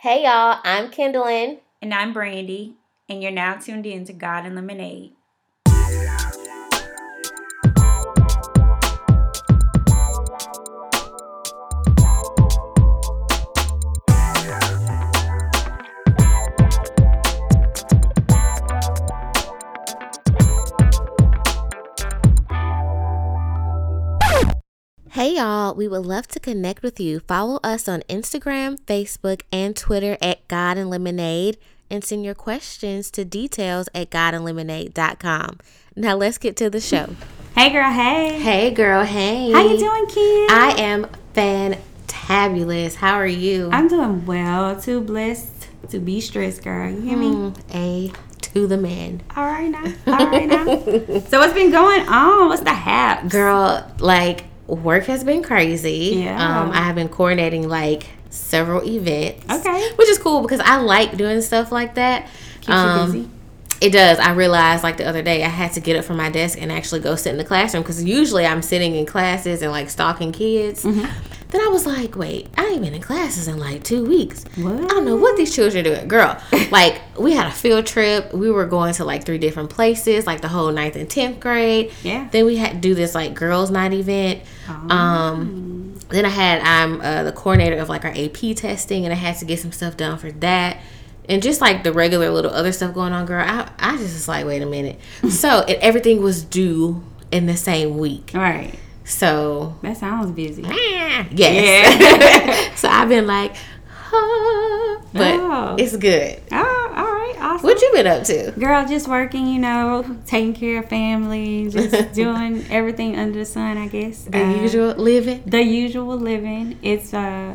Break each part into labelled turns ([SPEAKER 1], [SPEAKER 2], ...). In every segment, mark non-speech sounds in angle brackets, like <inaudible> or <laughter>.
[SPEAKER 1] Hey y'all, I'm Kendallin.
[SPEAKER 2] And I'm Brandy, and you're now tuned in to God and Lemonade.
[SPEAKER 1] Hey y'all, we would love to connect with you. Follow us on Instagram, Facebook, and Twitter at God and Lemonade and send your questions to details at godandlemonade.com. Now let's get to the show. <laughs>
[SPEAKER 2] Hey girl, hey.
[SPEAKER 1] Hey girl, hey.
[SPEAKER 2] How you doing, kid?
[SPEAKER 1] I am fantabulous. How are you?
[SPEAKER 2] I'm doing well. Too blessed to be stressed, girl. You hear me?
[SPEAKER 1] Mm, A to the man.
[SPEAKER 2] All right now. All right now. <laughs> so what's been going on? What's the haps?
[SPEAKER 1] Girl, like work has been crazy.
[SPEAKER 2] Yeah.
[SPEAKER 1] Um, I have been coordinating like several events.
[SPEAKER 2] Okay.
[SPEAKER 1] Which is cool because I like doing stuff like that.
[SPEAKER 2] Keeps
[SPEAKER 1] Um,
[SPEAKER 2] you busy.
[SPEAKER 1] It does. I realized like the other day I had to get up from my desk and actually go sit in the classroom because usually I'm sitting in classes and like stalking kids.
[SPEAKER 2] Mm-hmm.
[SPEAKER 1] Then I was like, wait, I ain't been in classes in like two weeks.
[SPEAKER 2] What?
[SPEAKER 1] I don't know what these children are doing. Girl, like we had a field trip. We were going to like three different places, like the whole ninth and 10th grade.
[SPEAKER 2] Yeah.
[SPEAKER 1] Then we had to do this like girls' night event. Um, then I had I'm uh, the coordinator of like our AP testing, and I had to get some stuff done for that, and just like the regular little other stuff going on, girl. I I just was like, wait a minute. so and everything was due in the same week.
[SPEAKER 2] Right.
[SPEAKER 1] So
[SPEAKER 2] That sounds busy.
[SPEAKER 1] yes. <laughs> so I've been like, huh, but
[SPEAKER 2] Oh.
[SPEAKER 1] it's good.
[SPEAKER 2] Oh, all right. Awesome.
[SPEAKER 1] What you been up to?
[SPEAKER 2] Girl, just working, you know, taking care of family, just <laughs> doing everything under the sun, I guess.
[SPEAKER 1] The
[SPEAKER 2] Uh,
[SPEAKER 1] usual living.
[SPEAKER 2] the usual living. It's uh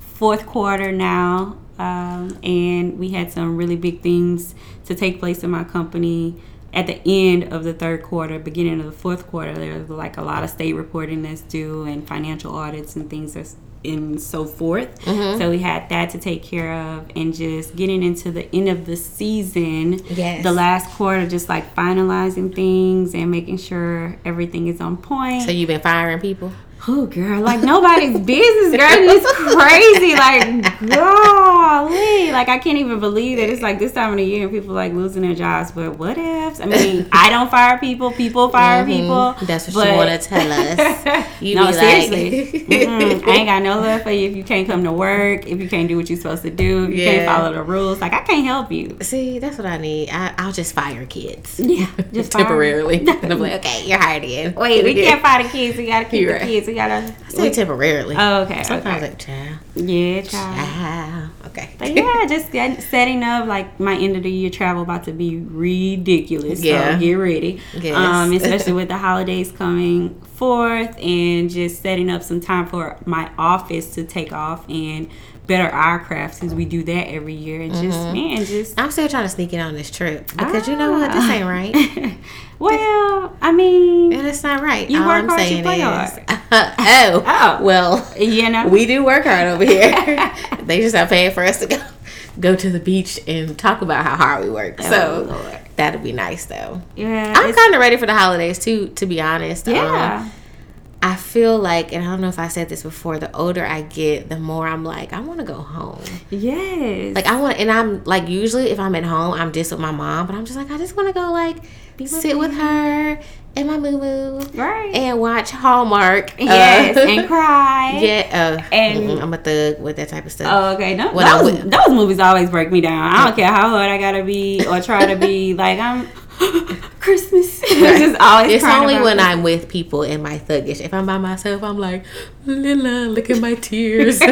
[SPEAKER 2] fourth quarter now, um, and we had some really big things to take place in my company at the end of the third quarter, beginning of the fourth quarter. There's like a lot of state reporting that's due and financial audits and things that's and so forth. Mm-hmm. So we had that to take care of, and just getting into the end of the season.
[SPEAKER 1] Yes.
[SPEAKER 2] The last quarter, just like finalizing things and making sure everything is on point.
[SPEAKER 1] So you've been firing people?
[SPEAKER 2] Oh, girl, like nobody's business, girl. It's crazy. Like, golly. Like, I can't even believe that it's like this time of the year and people like losing their jobs. But what ifs? I mean, I don't fire people, people fire people.
[SPEAKER 1] Mm-hmm. That's what
[SPEAKER 2] but-
[SPEAKER 1] you want to tell us. <laughs> You
[SPEAKER 2] no, seriously.
[SPEAKER 1] like, <laughs>
[SPEAKER 2] Mm-mm. I ain't got no love for you if you can't come to work, if you can't do what you're supposed to do, if you
[SPEAKER 1] Yeah.
[SPEAKER 2] can't follow the rules. Like, I can't help you.
[SPEAKER 1] See, that's what I need. I, I'll just fire kids.
[SPEAKER 2] Yeah, just <laughs>
[SPEAKER 1] temporarily. and I'm like, okay, you're hired again.
[SPEAKER 2] Wait, we can't fire the kids. We gotta keep
[SPEAKER 1] You're
[SPEAKER 2] the
[SPEAKER 1] right.
[SPEAKER 2] kids. We gotta.
[SPEAKER 1] I say temporarily.
[SPEAKER 2] Oh, okay.
[SPEAKER 1] Sometimes
[SPEAKER 2] okay.
[SPEAKER 1] like, child,
[SPEAKER 2] Yeah, child.
[SPEAKER 1] child. Okay.
[SPEAKER 2] But yeah, just get, setting up like my end of the year travel about to be ridiculous.
[SPEAKER 1] Yeah.
[SPEAKER 2] So get ready.
[SPEAKER 1] Yes.
[SPEAKER 2] Um, <laughs> especially with the holidays coming forth and just setting up some time for my office to take off and better our craft since we do that every year. And just
[SPEAKER 1] Mm-hmm.
[SPEAKER 2] man, just
[SPEAKER 1] I'm still trying to sneak it on this trip because you know what? This ain't right. <laughs>
[SPEAKER 2] well, I mean,
[SPEAKER 1] And it's not right.
[SPEAKER 2] You
[SPEAKER 1] All
[SPEAKER 2] work
[SPEAKER 1] I'm
[SPEAKER 2] hard, you
[SPEAKER 1] saying
[SPEAKER 2] play
[SPEAKER 1] is,
[SPEAKER 2] hard. <laughs>
[SPEAKER 1] oh, <laughs>
[SPEAKER 2] Oh.
[SPEAKER 1] well,
[SPEAKER 2] you know,
[SPEAKER 1] we do work hard over here. they just not paying for us to go go to the beach and talk about how hard we work. so
[SPEAKER 2] Oh, Lord.
[SPEAKER 1] that'd be nice though.
[SPEAKER 2] yeah,
[SPEAKER 1] I'm kind of ready for the holidays too, to be honest. Um,
[SPEAKER 2] yeah.
[SPEAKER 1] I feel like, and I don't know if I said this before, the older I get, the more I'm like, I want to go home.
[SPEAKER 2] yes.
[SPEAKER 1] Like, I want, and I'm like, usually if I'm at home, I'm just with my mom, but I'm just like, I just want to go, like, sit with her and my moo moo
[SPEAKER 2] right.
[SPEAKER 1] and watch Hallmark. <laughs>
[SPEAKER 2] yes,
[SPEAKER 1] Uh,
[SPEAKER 2] and cry. <laughs>
[SPEAKER 1] yeah, uh,
[SPEAKER 2] And-
[SPEAKER 1] I'm a thug with that type of stuff.
[SPEAKER 2] Oh, okay. No, those, those movies always break me down. I don't care how hard I gotta be or try to be. <laughs> Like I'm <laughs> Christmas. <laughs> It's just always.
[SPEAKER 1] it's only when
[SPEAKER 2] Christmas.
[SPEAKER 1] I'm with people in my thuggish. If I'm by myself, I'm like, Lila, look at my tears. <laughs>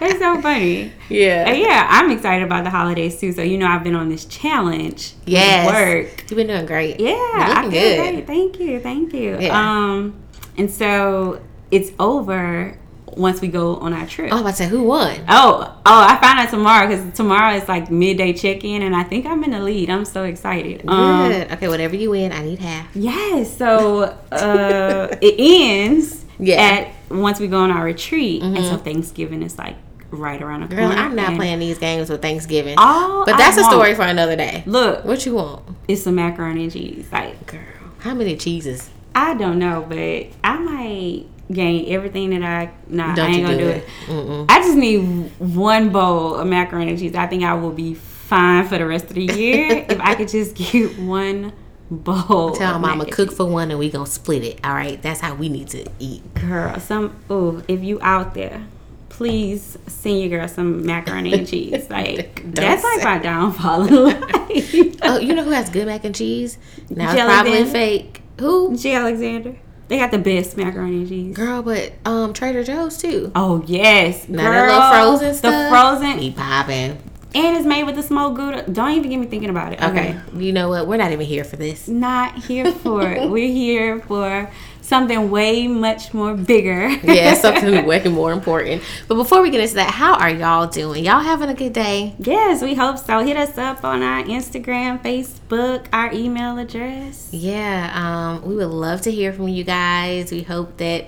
[SPEAKER 2] It's so funny.
[SPEAKER 1] yeah.
[SPEAKER 2] And yeah, I'm excited about the holidays too. So you know, I've been on this challenge. with
[SPEAKER 1] Yes.
[SPEAKER 2] Work.
[SPEAKER 1] You've been doing great.
[SPEAKER 2] Yeah,
[SPEAKER 1] You're
[SPEAKER 2] I
[SPEAKER 1] looking
[SPEAKER 2] feel
[SPEAKER 1] good.
[SPEAKER 2] great. Thank you, thank you.
[SPEAKER 1] Yeah.
[SPEAKER 2] Um, and so it's over once we go on our trip.
[SPEAKER 1] Oh, I was about to say, who won?
[SPEAKER 2] Oh, oh! I found out tomorrow because tomorrow is like midday check-in, and I think I'm in the lead. I'm so excited. Um,
[SPEAKER 1] Good. okay, whatever you win, I need half.
[SPEAKER 2] yes. So <laughs> uh, it ends
[SPEAKER 1] Yeah.
[SPEAKER 2] at once we go on our retreat, and so Thanksgiving is like right around the
[SPEAKER 1] Girl,
[SPEAKER 2] corner.
[SPEAKER 1] I'm not playing these games with Thanksgiving.
[SPEAKER 2] Oh,
[SPEAKER 1] but that's a
[SPEAKER 2] want-
[SPEAKER 1] story for another day.
[SPEAKER 2] Look,
[SPEAKER 1] What you want?
[SPEAKER 2] it's some macaroni and cheese. Like
[SPEAKER 1] Girl, how many cheeses?
[SPEAKER 2] I don't know, but I might gain everything that I nah,
[SPEAKER 1] Don't
[SPEAKER 2] I ain't gonna
[SPEAKER 1] do
[SPEAKER 2] do
[SPEAKER 1] it.
[SPEAKER 2] it. I just need one bowl of macaroni and cheese. I think I will be fine for the rest of the year <laughs> if I could just get one bowl.
[SPEAKER 1] Tell mama cook for one and we gonna split it. All right, that's how we need to eat.
[SPEAKER 2] girl. Some oh, if you out there, please send your girl some macaroni and cheese. <laughs> Like that's like my downfall in life.
[SPEAKER 1] Oh, you know who has good mac and cheese? <laughs> Now it's
[SPEAKER 2] Jelly
[SPEAKER 1] probably
[SPEAKER 2] bean.
[SPEAKER 1] fake. Who?
[SPEAKER 2] J. Alexander. They got the best macaroni and cheese.
[SPEAKER 1] Girl, but um Trader Joe's too.
[SPEAKER 2] Oh yes, girl.
[SPEAKER 1] little frozen
[SPEAKER 2] the frozen,
[SPEAKER 1] Be popping.
[SPEAKER 2] and it's made with the smoked gouda. Don't even get me thinking about it.
[SPEAKER 1] Okay. You know what? We're not even here for this.
[SPEAKER 2] not here for it. <laughs> We're here for something way much more bigger. <laughs>
[SPEAKER 1] Yeah, <laughs> something way more important. But before we get into that, how are y'all doing? Y'all having a good day?
[SPEAKER 2] yes, we hope so. Hit us up on our Instagram, Facebook, our email address.
[SPEAKER 1] Yeah, um, we would love to hear from you guys. We hope that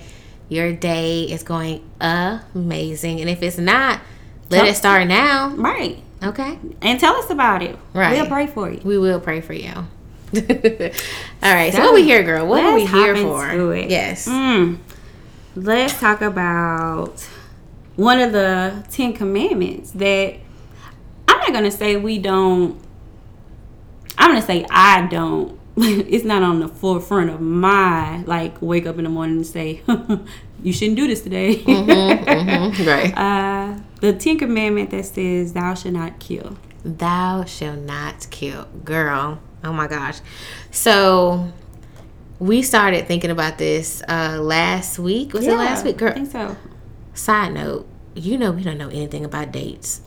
[SPEAKER 1] your day is going amazing. And if it's not, let it start now.
[SPEAKER 2] Right.
[SPEAKER 1] Okay.
[SPEAKER 2] And tell us about it.
[SPEAKER 1] Right.
[SPEAKER 2] We'll pray for you.
[SPEAKER 1] We will pray for you. <laughs> All right. So, what we here, girl? What are we here for? Yes.
[SPEAKER 2] Mm. Let's talk about one of the Ten Commandments that I'm not gonna say we don't. I'm gonna say I don't. <laughs> it's not on the forefront of my like wake up in the morning and say <laughs> you shouldn't do this today.
[SPEAKER 1] Mhm, right.
[SPEAKER 2] uh, the Ten Commandment that says thou shalt not kill.
[SPEAKER 1] Thou shall not kill. Girl. Oh my gosh. So we started thinking about this uh last week. Was it last week? Girl?
[SPEAKER 2] I think so.
[SPEAKER 1] Side note, you know we don't know anything about dates.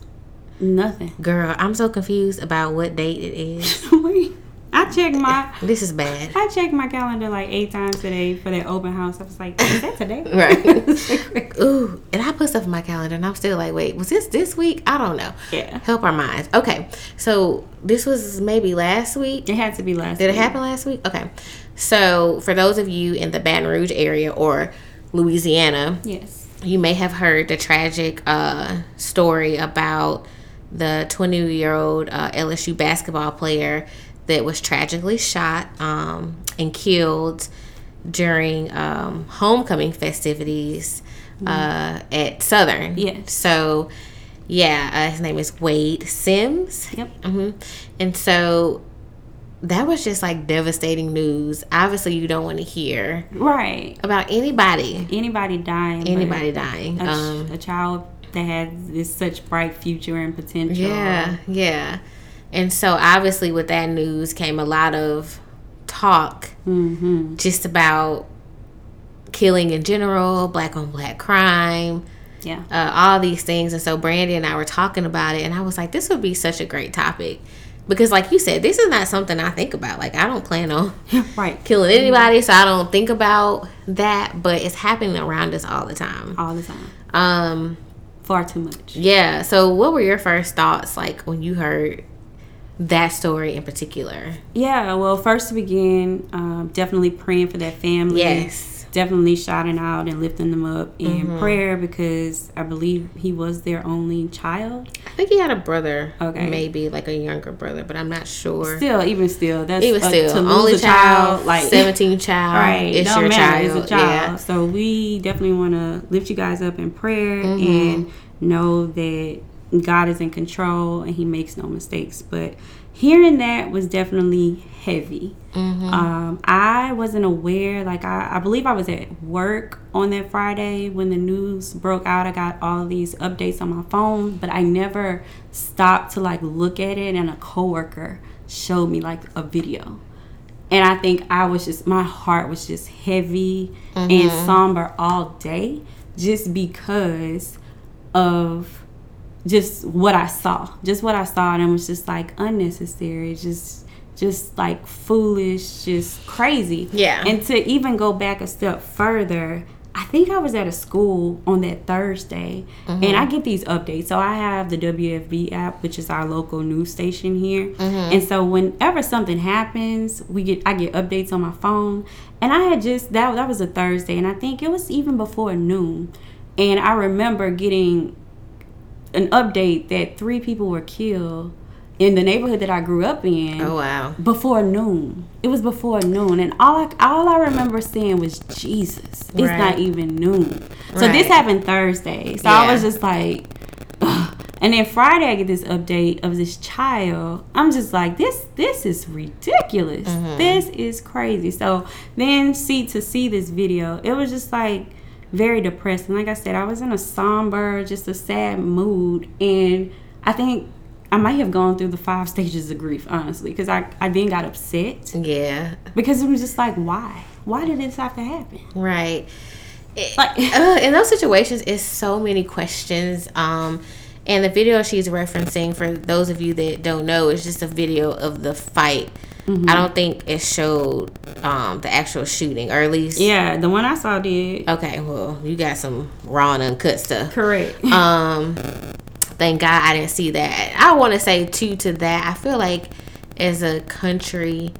[SPEAKER 2] Nothing.
[SPEAKER 1] Girl, I'm so confused about what date it is. <laughs>
[SPEAKER 2] Wait, I checked my <laughs>
[SPEAKER 1] this is bad.
[SPEAKER 2] I checked my calendar like eight times today for that open house. I was like, is that today? <laughs>
[SPEAKER 1] Right. <laughs> Ooh, and I put stuff in my calendar and I'm still like, wait, was this this week? I don't know.
[SPEAKER 2] Yeah.
[SPEAKER 1] Help our minds. Okay. So this was maybe last week.
[SPEAKER 2] It had to be last.
[SPEAKER 1] Did it happen last week? Okay. So, for those of you in the Baton Rouge area or Louisiana,
[SPEAKER 2] Yes.
[SPEAKER 1] you may have heard the tragic uh, story about the 20 year old uh, LSU basketball player that was tragically shot um, and killed during um, homecoming festivities uh, at Southern.
[SPEAKER 2] Yeah.
[SPEAKER 1] So, yeah, uh, his name is Wayde Sims.
[SPEAKER 2] Yep.
[SPEAKER 1] hmm And so that was just like devastating news. Obviously, you don't want to hear
[SPEAKER 2] Right.
[SPEAKER 1] about anybody,
[SPEAKER 2] Anybody dying.
[SPEAKER 1] anybody dying.
[SPEAKER 2] A,
[SPEAKER 1] Um,
[SPEAKER 2] a child that has this such bright future and potential.
[SPEAKER 1] yeah, yeah. And so obviously, with that news came a lot of talk
[SPEAKER 2] Mm-hmm.
[SPEAKER 1] just about killing in general, black on black crime,
[SPEAKER 2] Yeah.
[SPEAKER 1] uh, all these things. And so Brandy and I were talking about it, and I was like, this would be such a great topic. Because, like you said, this is not something I think about. Like, I don't plan on <laughs>
[SPEAKER 2] right. <laughs>
[SPEAKER 1] killing anybody, so I don't think about that. But it's happening around us all the time.
[SPEAKER 2] All the time.
[SPEAKER 1] Um,
[SPEAKER 2] Far too much.
[SPEAKER 1] yeah. So, what were your first thoughts like when you heard that story in particular?
[SPEAKER 2] Yeah. Well, first to begin, um, definitely praying for that family.
[SPEAKER 1] Yes.
[SPEAKER 2] Definitely shouting out and lifting them up in
[SPEAKER 1] Mm-hmm.
[SPEAKER 2] prayer because I believe he was their only child.
[SPEAKER 1] I think he had a brother,
[SPEAKER 2] Okay.
[SPEAKER 1] maybe like a younger brother, but I'm not sure.
[SPEAKER 2] Still, even still, that's
[SPEAKER 1] Even
[SPEAKER 2] uh,
[SPEAKER 1] still,
[SPEAKER 2] to lose
[SPEAKER 1] only
[SPEAKER 2] a
[SPEAKER 1] child,
[SPEAKER 2] like
[SPEAKER 1] 17 <laughs> child,
[SPEAKER 2] right,
[SPEAKER 1] it's your
[SPEAKER 2] matter,
[SPEAKER 1] child.
[SPEAKER 2] it's a child.
[SPEAKER 1] Yeah.
[SPEAKER 2] So we definitely want to lift you guys up in prayer
[SPEAKER 1] Mm-hmm.
[SPEAKER 2] and know that God is in control and He makes no mistakes. But hearing that was definitely heavy.
[SPEAKER 1] Mm-hmm.
[SPEAKER 2] Um, I wasn't aware. Like I, I believe I was at work on that Friday when the news broke out. I got all these updates on my phone, but I never stopped to like look at it. And a coworker showed me like a video and I think I was just my heart was just heavy and somber all day just because of just what I saw. Just what I saw and it was just like unnecessary, just just like foolish, just crazy.
[SPEAKER 1] Yeah.
[SPEAKER 2] And to even go back a step further, I think I was at a school on that Thursday, and mm-hmm. I get these updates. So I have the WFB app, which is our local news station here, mm-hmm. and so whenever something happens, we get I get updates on my phone. And I had just that that was a Thursday, and I think it was even before noon, and I remember getting an update that three people were killed in the neighborhood that I grew up in.
[SPEAKER 1] Oh wow!
[SPEAKER 2] Before noon, it was before noon, and all I, all I remember seeing was Jesus. It's right. not even noon. So right. this happened Thursday. So yeah. I was just like, Ugh. and then Friday I get this update of this child. I'm just like, this this is ridiculous. Mm-hmm. This is crazy. So then see to see this video, it was just like very depressed. And Like I said, I was in a somber, just a sad mood, and I think I might have gone through the five <laughs> stages of grief, honestly, because I, I then got upset.
[SPEAKER 1] Yeah.
[SPEAKER 2] Because it was just like, why? Why did this have to happen?
[SPEAKER 1] Right. It, like, <laughs> uh, in those situations, it's so many questions. Um, and the video she's referencing, for those of you that don't know, is just a video of the fight. Mm-hmm. I don't think it showed um, the actual shooting, or at least
[SPEAKER 2] yeah, the one I saw did.
[SPEAKER 1] Okay, well, you got some raw and uncut stuff.
[SPEAKER 2] Correct. <laughs>
[SPEAKER 1] Um, thank God I didn't see that. I want to say too to that. I feel like as a country,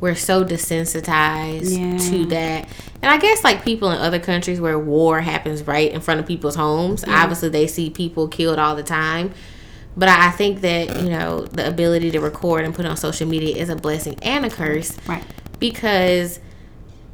[SPEAKER 1] we're so desensitized yeah. to that. And I guess like people in other countries where war happens right in front of people's homes, yeah. obviously they see people killed all the time. But I think that, you know, the ability to record and put on social media is a blessing and a curse.
[SPEAKER 2] Right.
[SPEAKER 1] Because,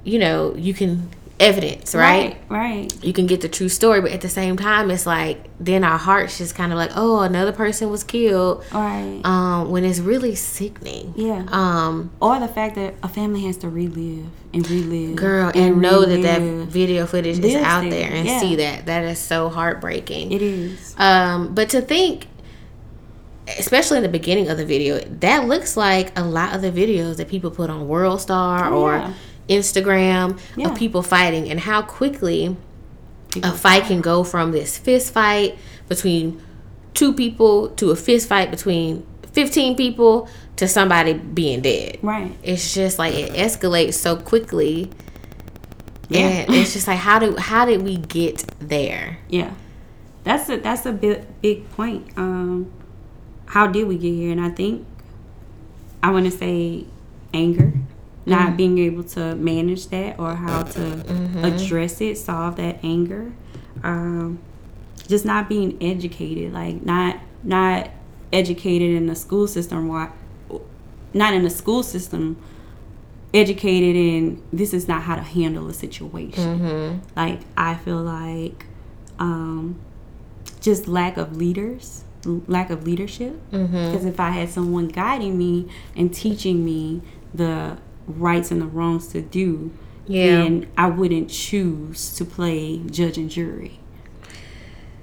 [SPEAKER 1] you know, you can evidence, right?
[SPEAKER 2] Right, right.
[SPEAKER 1] You can get the true story, but at the same time, it's like then our hearts just kind of like, oh, another person was killed,
[SPEAKER 2] right?
[SPEAKER 1] Um, when it's really sickening,
[SPEAKER 2] yeah.
[SPEAKER 1] Um,
[SPEAKER 2] or the fact that a family has to relive and relive,
[SPEAKER 1] girl, and, and know that that video footage is out there and yeah. see that that is so heartbreaking.
[SPEAKER 2] It is.
[SPEAKER 1] Um, but to think especially in the beginning of the video, that looks like a lot of the videos that people put on World Star oh, or yeah. Instagram yeah. of people fighting and how quickly people a fight can go from this fist fight between two people to a fist fight between 15 people to somebody being dead.
[SPEAKER 2] Right.
[SPEAKER 1] It's just like it escalates so quickly. Yeah. And it's just like how do how did we get there?
[SPEAKER 2] Yeah. That's a that's a big big point. Um how did we get here? And I think I want to say anger not mm-hmm. being able to manage that or how to mm-hmm. address it, solve that anger. Um, just not being educated, like not not educated in the school system, not in the school system, educated in this is not how to handle a situation. Mm-hmm. Like I feel like um, just lack of leaders lack of leadership because mm-hmm. if i had someone guiding me and teaching me the rights and the wrongs to do, yeah. then I wouldn't choose to play judge and jury.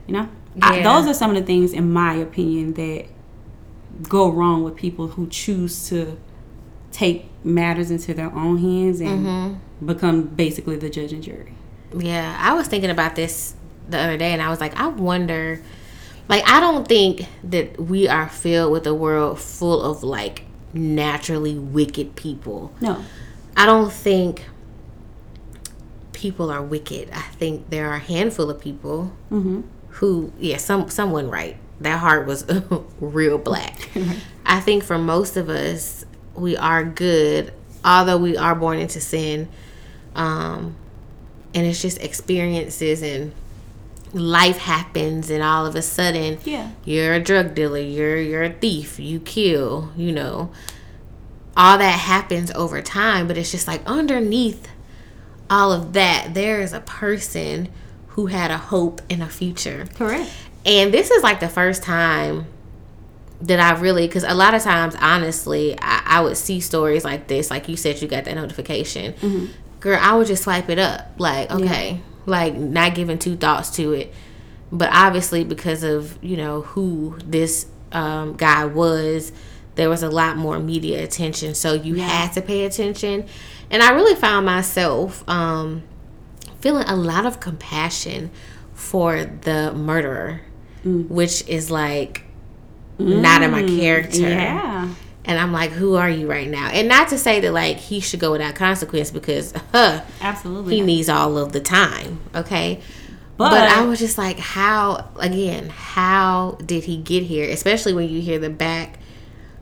[SPEAKER 2] You know, yeah. I, those are some of the things, in my opinion, that go wrong with people who choose to take matters into their own hands and mm-hmm. become basically the judge and jury.
[SPEAKER 1] Yeah, I was thinking about this the other day, and I was like, I wonder. Like, I don't think that we are filled with a world full of like naturally wicked people.
[SPEAKER 2] No.
[SPEAKER 1] I don't think people are wicked. I think there are a handful of people mm-hmm. who, yeah, some someone right. That heart was <laughs> real black. <laughs> I think for most of us, we are good, although we are born into sin. Um, and it's just experiences and life happens and all of a sudden
[SPEAKER 2] yeah
[SPEAKER 1] you're a drug dealer you're you're a thief you kill you know all that happens over time but it's just like underneath all of that there is a person who had a hope and a future
[SPEAKER 2] correct
[SPEAKER 1] and this is like the first time that I really, because a lot of times, honestly, I, I, would see stories like this. Like you said, you got that notification. Mm-hmm. Girl, I would just swipe it up. Like, okay, yeah like not giving two thoughts to it. But obviously, because of you know who this um, guy was, there was a lot more media attention, so you yeah. had to pay attention. And I really found myself um, feeling a lot of compassion for the murderer, mm. which is like mm. not in my character.
[SPEAKER 2] Yeah.
[SPEAKER 1] And I'm like, who are you right now? And not to say that like he should go without consequence because huh,
[SPEAKER 2] absolutely
[SPEAKER 1] he needs all of the time. Okay. But, but I was just like, how again, how did he get here? Especially when you hear the back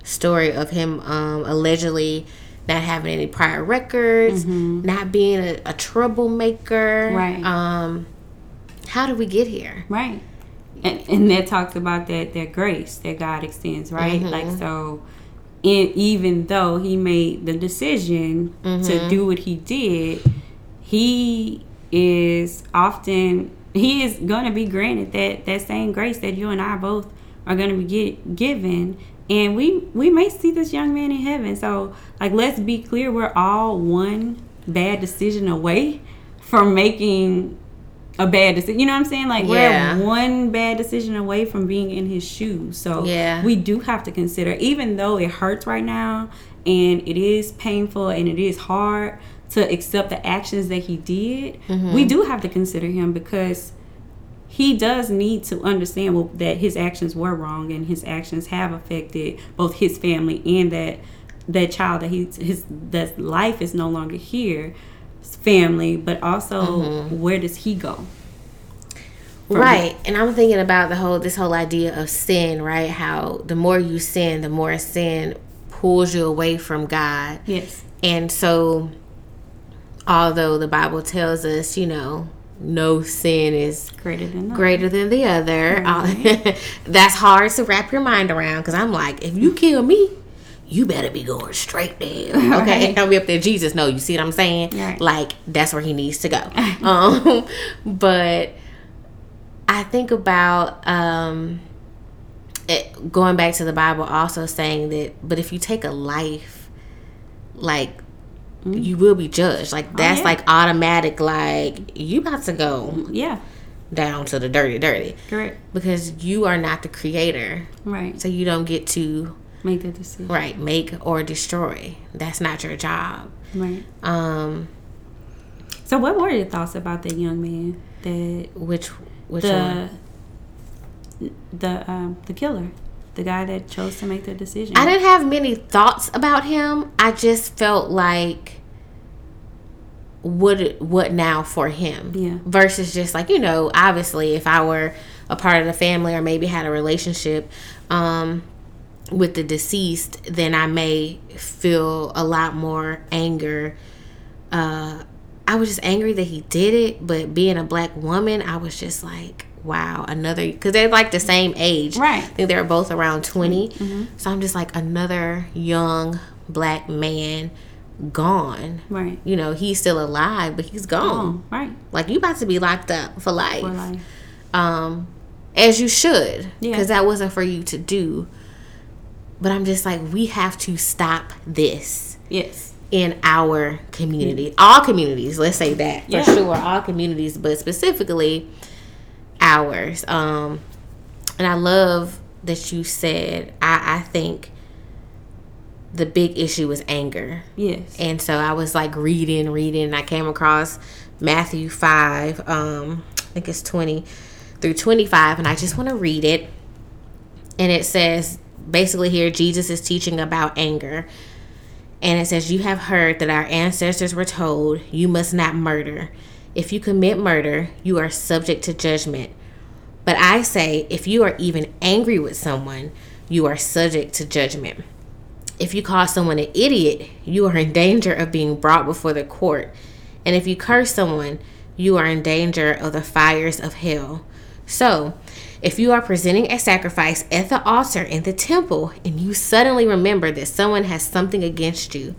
[SPEAKER 1] story of him um, allegedly not having any prior records, mm-hmm. not being a, a, troublemaker.
[SPEAKER 2] Right.
[SPEAKER 1] Um, how did we get here?
[SPEAKER 2] Right. and, and that talks about that that grace that God extends, right?
[SPEAKER 1] Mm-hmm.
[SPEAKER 2] Like so, and even though he made the decision
[SPEAKER 1] Mm-hmm.
[SPEAKER 2] to do what he did, he is often he is going to be granted that that same grace that you and I both are going to be get, given. And we we may see this young man in heaven. So like let's be clear, we're all one bad decision away from making a bad decision. You know what I'm saying? Like
[SPEAKER 1] Yeah.
[SPEAKER 2] we're one bad decision away from being in his shoes. So
[SPEAKER 1] Yeah.
[SPEAKER 2] we do have to consider, even though it hurts right now and it is painful and it is hard to accept the actions that he did,
[SPEAKER 1] Mm-hmm.
[SPEAKER 2] we do have to consider him because he does need to understand well, that his actions were wrong and his actions have affected both his family and that that child that he his that life is no longer here family but also
[SPEAKER 1] Mm-hmm.
[SPEAKER 2] where does he go
[SPEAKER 1] Right. And I'm thinking about the whole this whole idea of sin, right? How the more you sin, the more sin pulls you away from God.
[SPEAKER 2] yes
[SPEAKER 1] And so although the Bible tells us, you know, no sin is
[SPEAKER 2] greater than that.
[SPEAKER 1] greater than the other. uh, <laughs> that's hard to wrap your mind around because I'm like, if you kill me, you better be going straight there. <laughs> Okay.
[SPEAKER 2] Right.
[SPEAKER 1] I'll be up there. Jesus, no, you see what I'm saying?
[SPEAKER 2] Right.
[SPEAKER 1] Like, that's where he needs to go. <laughs> um, but I think about um, it, going back to the Bible, also saying that, but if you take a life, like, you will be judged. Like, that's
[SPEAKER 2] yeah.
[SPEAKER 1] like automatic. Like, you about to go
[SPEAKER 2] yeah
[SPEAKER 1] down to the dirty, dirty.
[SPEAKER 2] correct
[SPEAKER 1] Because you are not the creator.
[SPEAKER 2] right
[SPEAKER 1] So you don't get to,
[SPEAKER 2] make that decision
[SPEAKER 1] right, make or destroy. That's not your job.
[SPEAKER 2] right
[SPEAKER 1] Um,
[SPEAKER 2] so what were your thoughts about that young man that
[SPEAKER 1] which, which one?
[SPEAKER 2] the the um the killer the guy that chose to make the decision
[SPEAKER 1] I didn't have many thoughts about him. I just felt like what what now for him
[SPEAKER 2] Yeah.
[SPEAKER 1] versus just like you know obviously if I were a part of the family or maybe had a relationship um with the deceased then I may feel a lot more anger. Uh I was just angry that he did it but being a black woman I was just like wow another because they're like the same age.
[SPEAKER 2] Right.
[SPEAKER 1] I think they're both around 20 so I'm just like another young black man gone.
[SPEAKER 2] Right.
[SPEAKER 1] You know he's still alive but he's gone.
[SPEAKER 2] Oh right.
[SPEAKER 1] Like you about to be locked up for life,
[SPEAKER 2] for life.
[SPEAKER 1] Um as you should.
[SPEAKER 2] Yeah.
[SPEAKER 1] because that wasn't for you to do but i'm just like we have to stop this
[SPEAKER 2] yes.
[SPEAKER 1] in our community. All communities let's say that for
[SPEAKER 2] Yeah.
[SPEAKER 1] sure all communities but specifically ours. Um and i love that you said i i think the big issue is anger.
[SPEAKER 2] Yes.
[SPEAKER 1] And so I was like reading, reading, and I came across Matthew 5, um, I think it's 20 through 25, and I just want to read it. And it says basically here, Jesus is teaching about anger. And it says, You have heard that our ancestors were told, You must not murder. If you commit murder, you are subject to judgment. But I say, if you are even angry with someone, you are subject to judgment. If you call someone an idiot, you are in danger of being brought before the court. And if you curse someone, you are in danger of the fires of hell. So, if you are presenting a sacrifice at the altar in the temple and you suddenly remember that someone has something against you,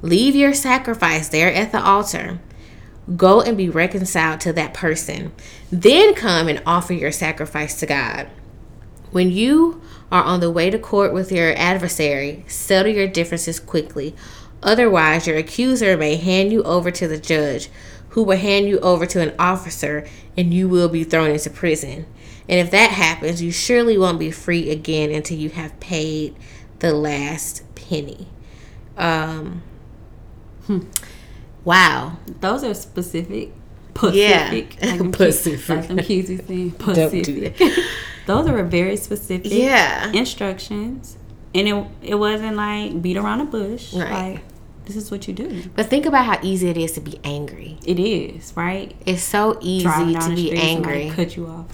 [SPEAKER 1] leave your sacrifice there at the altar. Go and be reconciled to that person. Then come and offer your sacrifice to God. When you are on the way to court with your adversary, settle your differences quickly. Otherwise, your accuser may hand you over to the judge, who will hand you over to an officer, and you will be thrown into prison. And if that happens, you surely won't be free again until you have paid the last penny. Um, Wow.
[SPEAKER 2] Those are specific.
[SPEAKER 1] Yeah.
[SPEAKER 2] Like <laughs>
[SPEAKER 1] Pacific.
[SPEAKER 2] Like them kids saying <laughs>
[SPEAKER 1] Don't do that. <laughs>
[SPEAKER 2] Those are very specific
[SPEAKER 1] Yeah.
[SPEAKER 2] instructions. And it, it wasn't like beat around the bush.
[SPEAKER 1] Right.
[SPEAKER 2] Like, this is what you do.
[SPEAKER 1] But think about how easy it is to be angry.
[SPEAKER 2] It is, right?
[SPEAKER 1] It's so easy to be angry.
[SPEAKER 2] cut you off.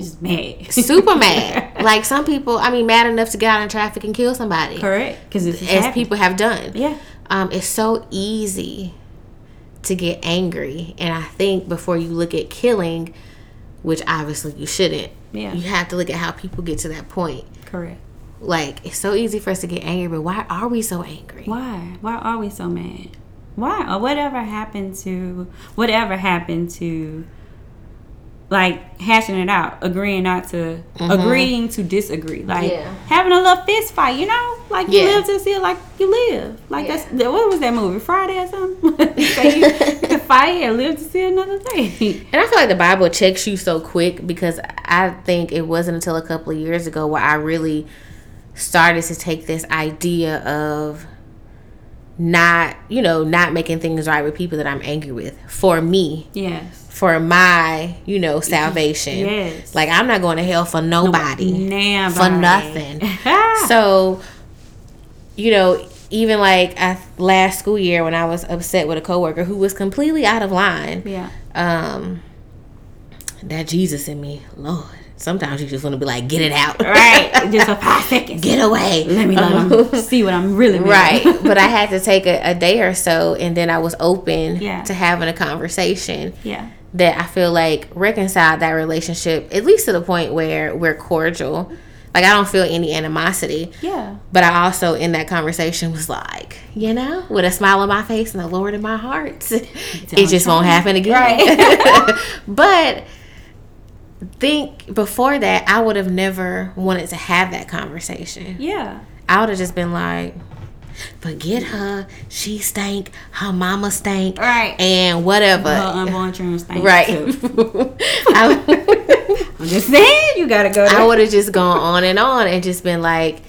[SPEAKER 2] Just mad.
[SPEAKER 1] Super mad. <laughs> Like some people, I mean, mad enough to get out in traffic and kill somebody.
[SPEAKER 2] Correct. Because it's
[SPEAKER 1] As people have done.
[SPEAKER 2] Yeah.
[SPEAKER 1] Um, it's so easy to get angry. And I think before you look at killing, which obviously you shouldn't,
[SPEAKER 2] Yeah.
[SPEAKER 1] You have to look at how people get to that point.
[SPEAKER 2] Correct.
[SPEAKER 1] Like it's so easy for us to get angry, but why are we so angry?
[SPEAKER 2] Why? Why are we so mad? Why? Or whatever happened to whatever happened to like hashing it out, agreeing not to agreeing to disagree, like
[SPEAKER 1] Mm-hmm. Yeah.
[SPEAKER 2] having a little fist fight, you know, like you
[SPEAKER 1] Yeah.
[SPEAKER 2] live to see it like you live, like
[SPEAKER 1] Yeah.
[SPEAKER 2] that's what was that movie Friday or something? <laughs> Say you <laughs> could fight and live to see another day.
[SPEAKER 1] And I feel like the Bible checks you so quick because I think it wasn't until a couple of years ago where I really started to take this idea of not, you know, not making things right with people that I'm angry with for me,
[SPEAKER 2] Yes.
[SPEAKER 1] For my, you know, <laughs> salvation.
[SPEAKER 2] Yes.
[SPEAKER 1] Like I'm not going to hell for nobody,
[SPEAKER 2] Nobody.
[SPEAKER 1] for nothing. <laughs> so, you know, even like I, last school year when I was upset with a coworker who was completely out of line,
[SPEAKER 2] Yeah.
[SPEAKER 1] um that Jesus in me, Lord. Sometimes you just want to be like, get it out.
[SPEAKER 2] Right. <laughs> Just for five seconds.
[SPEAKER 1] Get away.
[SPEAKER 2] Let me let see what I'm really mad
[SPEAKER 1] right. but I had to take a, a day or so and then I was open
[SPEAKER 2] Yeah.
[SPEAKER 1] to having a conversation
[SPEAKER 2] Yeah.
[SPEAKER 1] That I feel like reconciled that relationship, at least to the point where we're cordial. Like I don't feel any animosity.
[SPEAKER 2] Yeah.
[SPEAKER 1] But I also in that conversation was like, you know, with a smile on my face and the Lord in my heart, <laughs> it just won't happen again.
[SPEAKER 2] Right. <laughs> <laughs>
[SPEAKER 1] but think before that, I would have never wanted to have that conversation.
[SPEAKER 2] Yeah.
[SPEAKER 1] I would have just been like, forget her. She stank. Her mama stank.
[SPEAKER 2] Right.
[SPEAKER 1] And whatever.
[SPEAKER 2] Her unborn children stink
[SPEAKER 1] right.
[SPEAKER 2] too. <laughs>
[SPEAKER 1] I, <laughs>
[SPEAKER 2] I'm just saying, you gotta go.
[SPEAKER 1] I would have just gone on and on and just been like,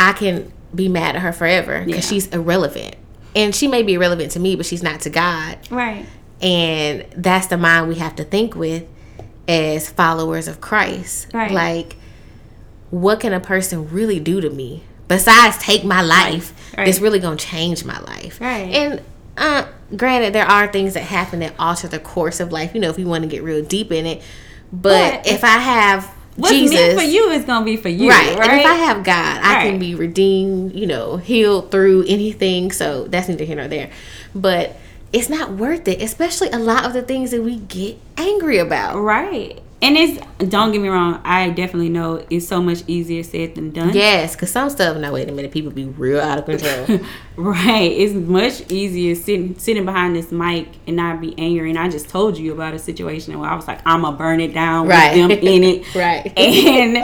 [SPEAKER 1] I can be mad at her forever because
[SPEAKER 2] Yeah.
[SPEAKER 1] she's irrelevant. And she may be irrelevant to me, but she's not to God.
[SPEAKER 2] Right.
[SPEAKER 1] And that's the mind we have to think with as followers of Christ.
[SPEAKER 2] Right.
[SPEAKER 1] Like, what can a person really do to me besides take my life
[SPEAKER 2] Right.
[SPEAKER 1] that's really going to change my life?
[SPEAKER 2] Right.
[SPEAKER 1] And uh, granted, there are things that happen that alter the course of life, you know, if you want to get real deep in it. But,
[SPEAKER 2] But
[SPEAKER 1] if I have
[SPEAKER 2] What's
[SPEAKER 1] Jesus.
[SPEAKER 2] meant for you is gonna be for you.
[SPEAKER 1] Right.
[SPEAKER 2] Right.
[SPEAKER 1] And if I have God, I can be redeemed, you know, healed through anything. So that's neither here nor there. But it's not worth it, especially a lot of the things that we get angry about.
[SPEAKER 2] right. And it's don't get me wrong. I definitely know it's so much easier said than done.
[SPEAKER 1] Yes, because some stuff, now wait a minute, people be real out of control. <laughs>
[SPEAKER 2] Right. It's much easier sitting sitting behind this mic and not be angry. And I just told you about a situation where I was like, I'm gonna burn it down
[SPEAKER 1] Right.
[SPEAKER 2] with them in it. <laughs>
[SPEAKER 1] right.
[SPEAKER 2] And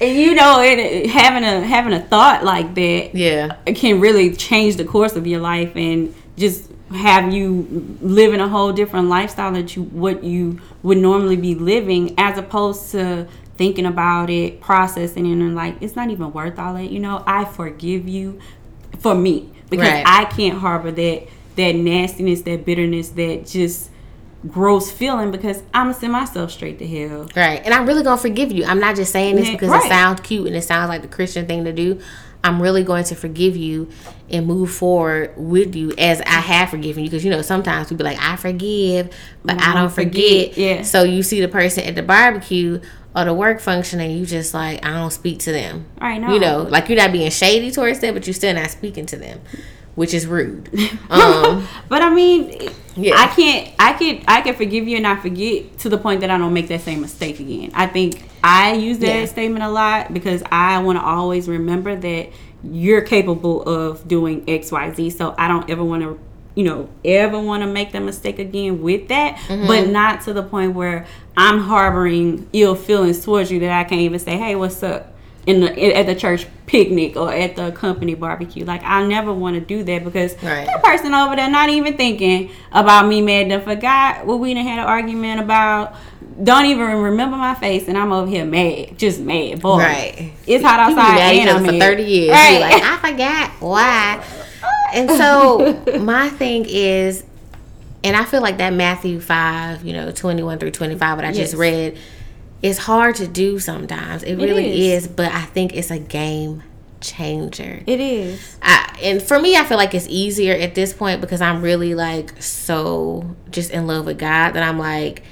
[SPEAKER 2] and you know, it, having a having a thought like that
[SPEAKER 1] yeah.
[SPEAKER 2] it can really change the course of your life and just have you living a whole different lifestyle that you what you would normally be living as opposed to thinking about it processing it and like it's not even worth all that you know i forgive you for me because
[SPEAKER 1] Right.
[SPEAKER 2] i can't harbor that that nastiness that bitterness that just gross feeling because i'm gonna send myself straight to hell
[SPEAKER 1] Right. And I'm really going to forgive you. I'm not just saying this because
[SPEAKER 2] right.
[SPEAKER 1] it sounds cute and it sounds like the Christian thing to do. I'm really going to forgive you and move forward with you as I have forgiven you. Because, you know, sometimes we be like, I forgive, but I mm-hmm. don't forget.
[SPEAKER 2] yeah.
[SPEAKER 1] So you see the person at the barbecue or the work function and you just like, I don't speak to them.
[SPEAKER 2] Right, no.
[SPEAKER 1] You know, like you're not being shady towards them, but you're still not speaking to them, which is rude. <laughs> Um,
[SPEAKER 2] But I mean,
[SPEAKER 1] Yeah.
[SPEAKER 2] I can't. I can. I can forgive you and not forget to the point that I don't make that same mistake again. I think I use that
[SPEAKER 1] Yeah.
[SPEAKER 2] statement a lot because I want to always remember that you're capable of doing X, Y, Z. So I don't ever want to, you know, ever want to make that mistake again with that.
[SPEAKER 1] Mm-hmm.
[SPEAKER 2] But not to the point where I'm harboring ill feelings towards you that I can't even say, "Hey, what's up?" In the at the church picnic or at the company barbecue. Like I never want to do that because
[SPEAKER 1] Right.
[SPEAKER 2] that person over there not even thinking about me mad and forgot what we done had an argument about. Don't even remember my face and I'm over here mad, just mad, boy.
[SPEAKER 1] Right.
[SPEAKER 2] It's hot outside
[SPEAKER 1] each
[SPEAKER 2] and I'm
[SPEAKER 1] for 30 years. You
[SPEAKER 2] Right.
[SPEAKER 1] like, I forgot why. And so <laughs> my thing is, and I feel like that Matthew 5, you know, 21 through 25, what I just read, is hard to do sometimes. It really
[SPEAKER 2] is.
[SPEAKER 1] is. but I think it's a game changer.
[SPEAKER 2] it is.
[SPEAKER 1] I, and for me, I feel like it's easier at this point because I'm really like so just in love with God that I'm like,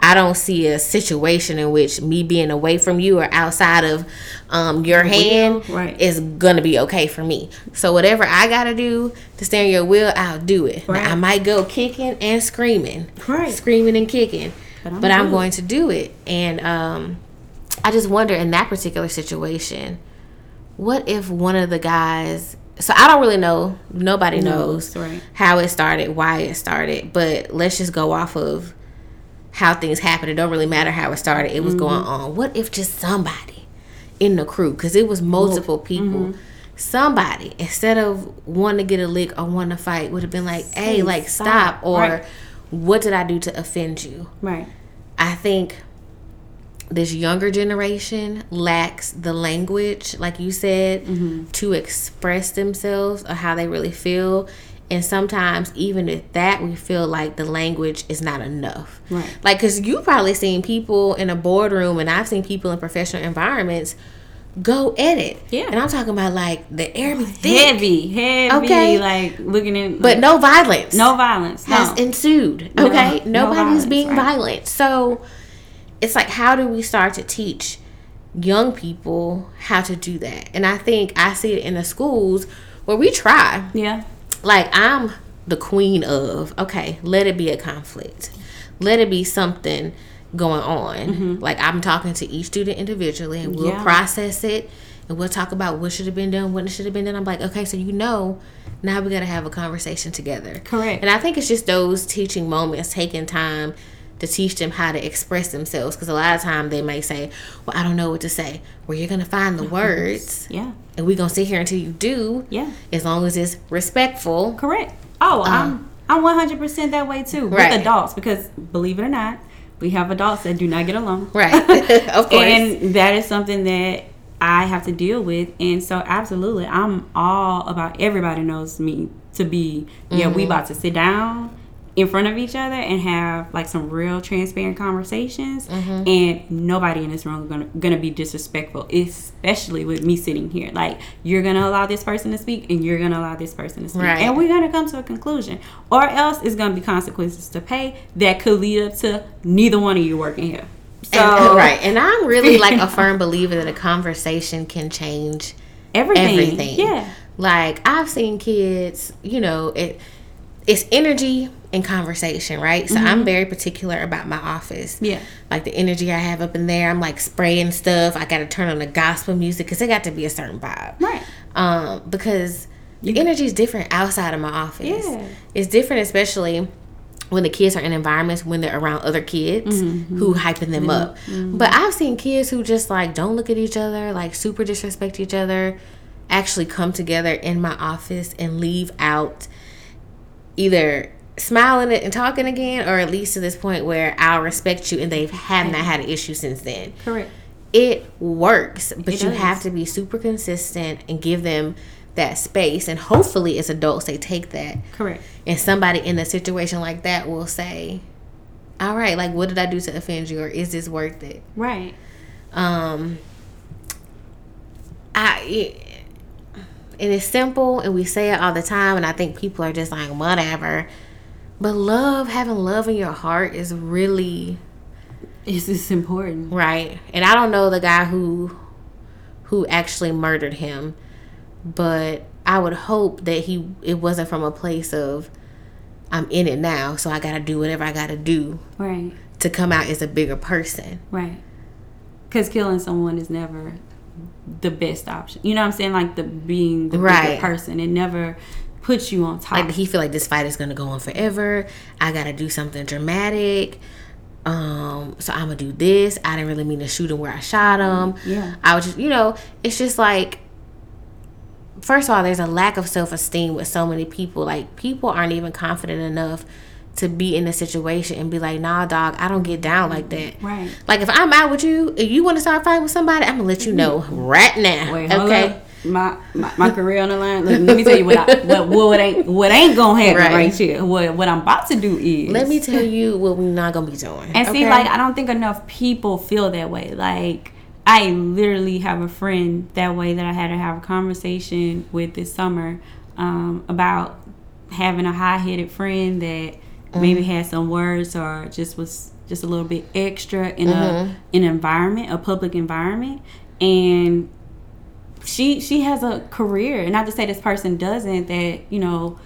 [SPEAKER 1] I don't see a situation in which me being away from you or outside of um, your hand
[SPEAKER 2] right.
[SPEAKER 1] is gonna be okay for me. So whatever I gotta do to stay in your will, I'll do it. Now, I might go kicking and screaming,
[SPEAKER 2] Right.
[SPEAKER 1] screaming and kicking. But I'm, but I'm going to do it. And um, I just wonder in that particular situation, what if one of the guys so I don't really know. Nobody knows right. how it started, why it started, but let's just go off of how things happened. It don't really matter how it started. It was mm-hmm. going on. What if just somebody in the crew, because it was multiple people, mm-hmm. somebody instead of wanting to get a lick or wanting to fight would have been like, "Hey, like stop,", stop. or right. "What did I do to offend you?"
[SPEAKER 2] Right.
[SPEAKER 1] I think this younger generation lacks the language, like you said, mm-hmm. to express themselves or how they really feel. And sometimes, even at that, we feel like the language is not enough.
[SPEAKER 2] Right.
[SPEAKER 1] Like, because you've probably seen people in a boardroom, and I've seen people in professional environments go edit.
[SPEAKER 2] Yeah.
[SPEAKER 1] And I'm talking about like the air be
[SPEAKER 2] thick. Heavy, heavy. Okay. Like looking in.
[SPEAKER 1] But no violence.
[SPEAKER 2] No violence.
[SPEAKER 1] Has no. ensued. Okay. No, Nobody's no being right. violent. So it's like how do we start to teach young people how to do that? And I think I see it in the schools where we try.
[SPEAKER 2] Yeah.
[SPEAKER 1] Like I'm the queen of, okay, let it be a conflict. Let it be something going on. Mm-hmm. Like I'm talking to each student individually and we'll yeah. process it and we'll talk about what should have been done, what should have been done. I'm like, okay, so you know, now we got to have a conversation together.
[SPEAKER 2] Correct.
[SPEAKER 1] And I think it's just those teaching moments, taking time to teach them how to express themselves because a lot of time they may say well i don't know what to say well you're gonna find the words
[SPEAKER 2] yeah
[SPEAKER 1] and we're gonna sit here until you do
[SPEAKER 2] yeah
[SPEAKER 1] as long as it's respectful
[SPEAKER 2] correct oh um, i'm i'm 100% that way too right. with adults because believe it or not we have adults that do not get along
[SPEAKER 1] right <laughs> of course
[SPEAKER 2] and that is something that I have to deal with. And so, absolutely, I'm all about everybody knows me to be, yeah, mm-hmm. we about to sit down in front of each other and have like some real transparent conversations. Mm-hmm. and nobody in this room is gonna, gonna be disrespectful especially with me sitting here. Like you're gonna allow this person to speak and you're gonna allow this person to speak. Right. and we're gonna come to a conclusion. Or else it's gonna be consequences to pay that could lead up to neither one of you working here.
[SPEAKER 1] So and, <laughs> right. And i'm really <laughs> like a firm believer that a conversation can change
[SPEAKER 2] everything. everything.
[SPEAKER 1] Yeah. Like i've seen kids you know it it's energy and conversation, right? So mm-hmm. I'm very particular about my office.
[SPEAKER 2] Yeah.
[SPEAKER 1] Like the energy I have up in there, I'm like spraying stuff. I got to turn on the gospel music because it got to be a certain vibe.
[SPEAKER 2] Right.
[SPEAKER 1] Um, because the energy is different outside of my office.
[SPEAKER 2] Yeah.
[SPEAKER 1] It's different, especially when the kids are in environments when they're around other kids mm-hmm. who hyping them mm-hmm. up. Mm-hmm. But I've seen kids who just like don't look at each other, like super disrespect each other, actually come together in my office and leave out either smiling and talking again, or at least to this point where I'll respect you and they have not had an issue since then.
[SPEAKER 2] Correct.
[SPEAKER 1] It works, but it you does. have to be super consistent and give them that space. And hopefully, as adults, they take that.
[SPEAKER 2] Correct.
[SPEAKER 1] And somebody in a situation like that will say, "All right, like, what did I do to offend you, or is this worth it?"
[SPEAKER 2] Right.
[SPEAKER 1] Um. I and it's simple and we say it all the time and i think people are just like whatever but love having love in your heart is really
[SPEAKER 2] is this important
[SPEAKER 1] right and i don't know the guy who who actually murdered him but i would hope that he it wasn't from a place of i'm in it now so i gotta do whatever i gotta do
[SPEAKER 2] right
[SPEAKER 1] to come out as a bigger person
[SPEAKER 2] right because killing someone is never the best option. You know what I'm saying? Like the being the right. person. It never puts you on top.
[SPEAKER 1] Like he feel like this fight is gonna go on forever. I gotta do something dramatic. Um, so I'm gonna do this. I didn't really mean to shoot him where I shot him.
[SPEAKER 2] Yeah.
[SPEAKER 1] I was just you know, it's just like first of all, there's a lack of self esteem with so many people. Like people aren't even confident enough to be in a situation and be like, nah, dog, I don't get down like that.
[SPEAKER 2] Right.
[SPEAKER 1] Like if I'm out with you, if you want to start fighting with somebody, I'm gonna let you know right now. Wait, okay.
[SPEAKER 2] My, my, my career on the line. Let, let me tell you what I, what what ain't what ain't gonna happen right. right, here. What what I'm about to do is
[SPEAKER 1] let me tell you what we're not gonna be doing.
[SPEAKER 2] And okay? see, like I don't think enough people feel that way. Like I literally have a friend that way that I had to have a conversation with this summer um, about having a high headed friend that mm-hmm. maybe had some words or just was just a little bit extra in mm-hmm. a an environment, a public environment, and she she has a career. And not to say this person doesn't that you know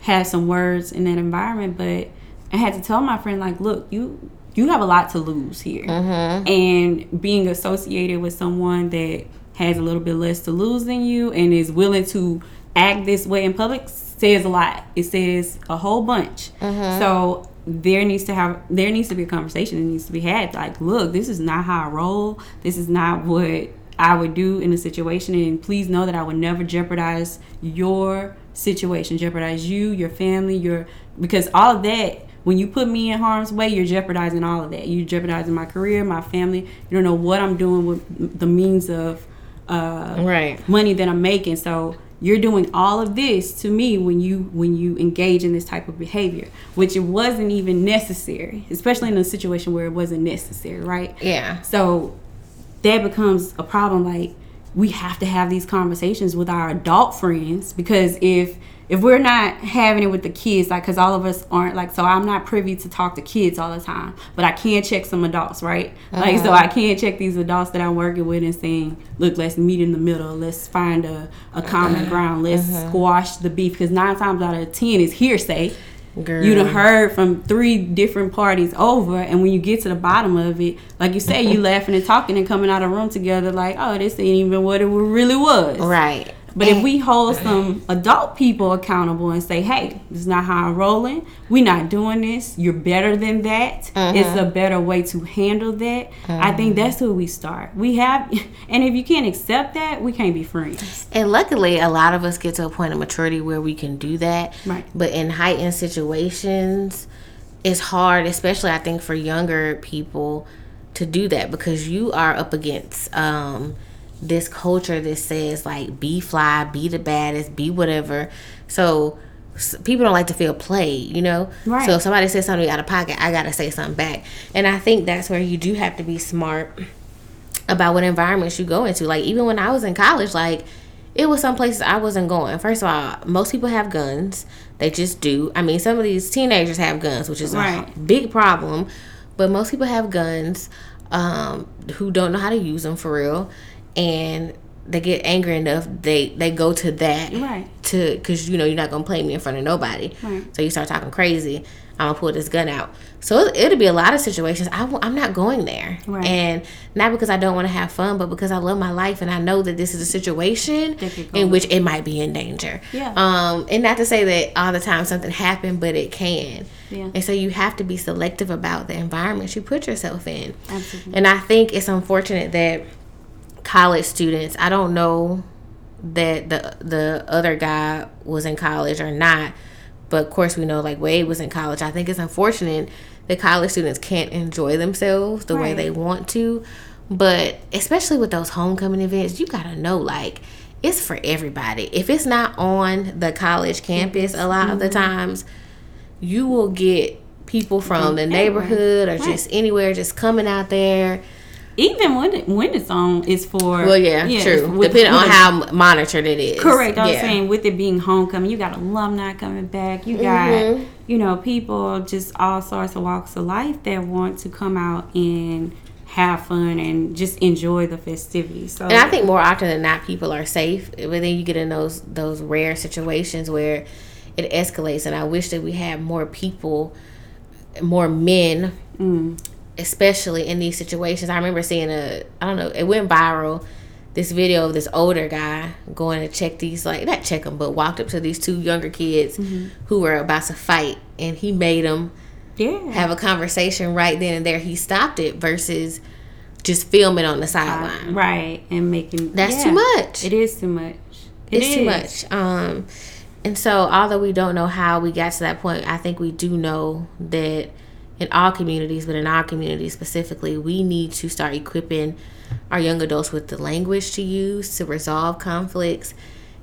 [SPEAKER 2] has some words in that environment, but I had to tell my friend like, look, you you have a lot to lose here.
[SPEAKER 1] Mm-hmm.
[SPEAKER 2] And being associated with someone that has a little bit less to lose than you and is willing to act this way in public says a lot. It says a whole bunch.
[SPEAKER 1] Mm-hmm.
[SPEAKER 2] So there needs to have there needs to be a conversation that needs to be had. Like, look, this is not how I roll. This is not what I would do in a situation and please know that I would never jeopardize your situation, jeopardize you, your family, your because all of that when you put me in harm's way, you're jeopardizing all of that. You're jeopardizing my career, my family. You don't know what I'm doing with the means of uh,
[SPEAKER 1] Right.
[SPEAKER 2] money that I'm making. So you're doing all of this to me when you when you engage in this type of behavior, which it wasn't even necessary, especially in a situation where it wasn't necessary, right?
[SPEAKER 1] Yeah.
[SPEAKER 2] So that becomes a problem. Like we have to have these conversations with our adult friends because if if we're not having it with the kids, like because all of us aren't like, so I'm not privy to talk to kids all the time, but I can check some adults, right? Like so uh-huh. I can check these adults that I'm working with and saying, look, let's meet in the middle, let's find a, a common uh-huh. ground, let's uh-huh. squash the beef. Because nine times out of ten is hearsay
[SPEAKER 1] Girl.
[SPEAKER 2] you done heard from three different parties over and when you get to the bottom of it like you say you <laughs> laughing and talking and coming out of the room together like oh this ain't even what it really was
[SPEAKER 1] Right.
[SPEAKER 2] But if we hold some adult people accountable and say hey this is not how i'm rolling we're not doing this you're better than that it's a better way to handle that i think that's where we start we have <laughs> and if you can't accept that we can't be friends
[SPEAKER 1] And luckily, a lot of us get to a point of maturity where we can do that.
[SPEAKER 2] Right.
[SPEAKER 1] But in heightened situations, it's hard, especially I think for younger people, to do that because you are up against um, this culture that says like be fly, be the baddest, be whatever. So people don't like to feel played, you know.
[SPEAKER 2] Right.
[SPEAKER 1] So if somebody says something out of pocket, I gotta say something back, and I think that's where you do have to be smart about what environments you go into. Like even when I was in college, like it was some places I wasn't going. First of all, most people have guns. They just do. I mean, some of these teenagers have guns, which is a big problem. But most people have guns um, who don't know how to use them for real, and they get angry enough they they go to that
[SPEAKER 2] Right.
[SPEAKER 1] to because you know you're not gonna play me in front of nobody.
[SPEAKER 2] Right.
[SPEAKER 1] So you start talking crazy. I'm gonna pull this gun out. So it, it'll be a lot of situations. I, w- I'm not going there,
[SPEAKER 2] Right.
[SPEAKER 1] and not because I don't want to have fun, but because I love my life and I know that this is a situation
[SPEAKER 2] That could go
[SPEAKER 1] in which it might be in danger.
[SPEAKER 2] Yeah.
[SPEAKER 1] Um, and not to say that all the time something happened, but it can.
[SPEAKER 2] Yeah.
[SPEAKER 1] And so you have to be selective about the environment you put yourself in.
[SPEAKER 2] Absolutely.
[SPEAKER 1] And I think it's unfortunate that college students. I don't know that the the other guy was in college or not, but of course we know like Wayde was in college. I think it's unfortunate that college students can't enjoy themselves the way they want to. But especially with those homecoming events, you gotta know like it's for everybody. If it's not on the college campus, a lot of the mm-hmm. times, you will get people from the neighborhood or just anywhere just coming out there.
[SPEAKER 2] Even when it, when it's on is for
[SPEAKER 1] Well, yeah, yeah true.
[SPEAKER 2] with-
[SPEAKER 1] Depending
[SPEAKER 2] with
[SPEAKER 1] on
[SPEAKER 2] a-
[SPEAKER 1] how monitored it is.
[SPEAKER 2] Correct. I was
[SPEAKER 1] Yeah.
[SPEAKER 2] saying with it being homecoming, you got alumni coming back. You got
[SPEAKER 1] Mhm.
[SPEAKER 2] you know people just all sorts of walks of life that want to come out and have fun and just enjoy the festivities. So
[SPEAKER 1] And I think more often than not, people are safe. But then you get in those those rare situations where it escalates. And I wish that we had more people, more men,
[SPEAKER 2] Mm.
[SPEAKER 1] Especially in these situations. I remember seeing a I don't know, it went viral. This video of this older guy going to check these like not check them, but walked up to these two younger kids
[SPEAKER 2] Mm-hmm.
[SPEAKER 1] who were about to fight, and he made them
[SPEAKER 2] yeah,
[SPEAKER 1] have a conversation right then and there. He stopped it versus just filming on the sideline.
[SPEAKER 2] right, and making
[SPEAKER 1] That's
[SPEAKER 2] yeah.
[SPEAKER 1] too much.
[SPEAKER 2] It is too much. It
[SPEAKER 1] it's too much. Um, and so, although we don't know how we got to that point, I think we do know that in all communities, but in our community specifically, we need to start equipping our young adults with the language to use to resolve conflicts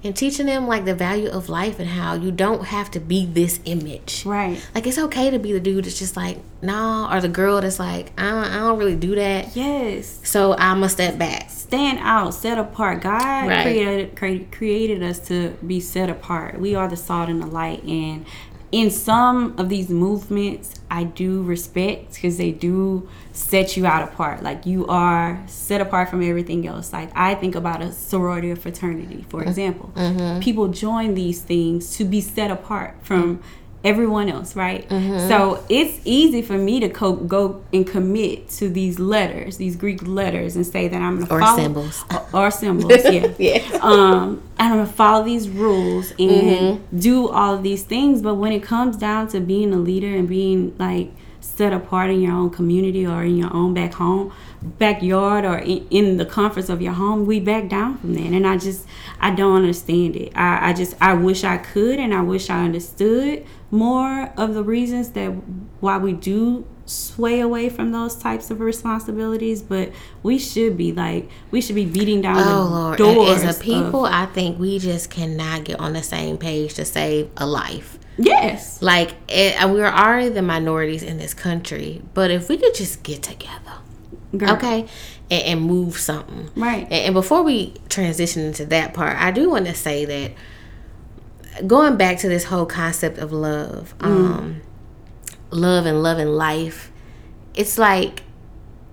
[SPEAKER 1] and teaching them like the value of life and how you don't have to be this image.
[SPEAKER 2] Right.
[SPEAKER 1] Like it's okay to be the dude that's just like, nah, or the girl that's like, I don't, I don't really do that.
[SPEAKER 2] Yes.
[SPEAKER 1] So I'm a step back.
[SPEAKER 2] stand out, set apart. God
[SPEAKER 1] Right.
[SPEAKER 2] created created created us to be set apart. We are the salt and the light. And in some of these movements, I do respect because they do set you out apart. Like you are set apart from everything else. Like I think about a sorority or fraternity, for mm-hmm. example. Mm-hmm. People join these things to be set apart from everyone else, right? Mm-hmm. So it's easy for me to co- go and commit to these letters, these Greek letters, and say that I'm going to
[SPEAKER 1] follow
[SPEAKER 2] symbols <laughs> or, or symbols, yeah. <laughs>
[SPEAKER 1] yeah.
[SPEAKER 2] Um, I'm to follow these rules and mm-hmm. do all of these things. But when it comes down to being a leader and being like set apart in your own community or in your own back home, backyard or in, in the comforts of your home, we back down from that. And I just, I don't understand it. I, I just, I wish I could and I wish I understood more of the reasons that why we do sway away from those types of responsibilities but we should be like we should be beating down oh, the Lord. doors
[SPEAKER 1] as a people of, i think we just cannot get on the same page to save a life
[SPEAKER 2] yes
[SPEAKER 1] like it, we're already the minorities in this country but if we could just get together Girl. okay and, and, move something
[SPEAKER 2] right
[SPEAKER 1] and, and before we transition into that part i do want to say that going back to this whole concept of love, mm. um, love and love and life, it's like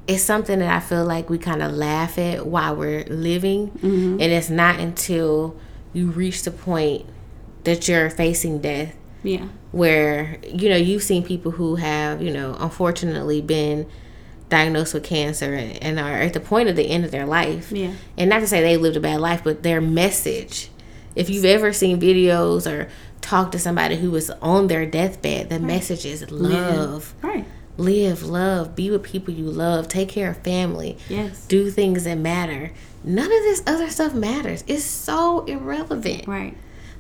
[SPEAKER 1] it's something that I feel like we kind of laugh at while we're living, mm-hmm. and it's not until you reach the point that you're facing death.
[SPEAKER 2] Yeah.
[SPEAKER 1] Where you know you've seen people who have you know unfortunately been diagnosed with cancer and, are at the point of the end of their life.
[SPEAKER 2] Yeah.
[SPEAKER 1] And not to say they lived a bad life, but their message if you've ever seen videos or talked to somebody who was on their deathbed, the right. message is love.
[SPEAKER 2] Live. Right.
[SPEAKER 1] Live, love, be with people you love, take care of family.
[SPEAKER 2] Yes.
[SPEAKER 1] Do things that matter. None of this other stuff matters. It's so irrelevant.
[SPEAKER 2] Right.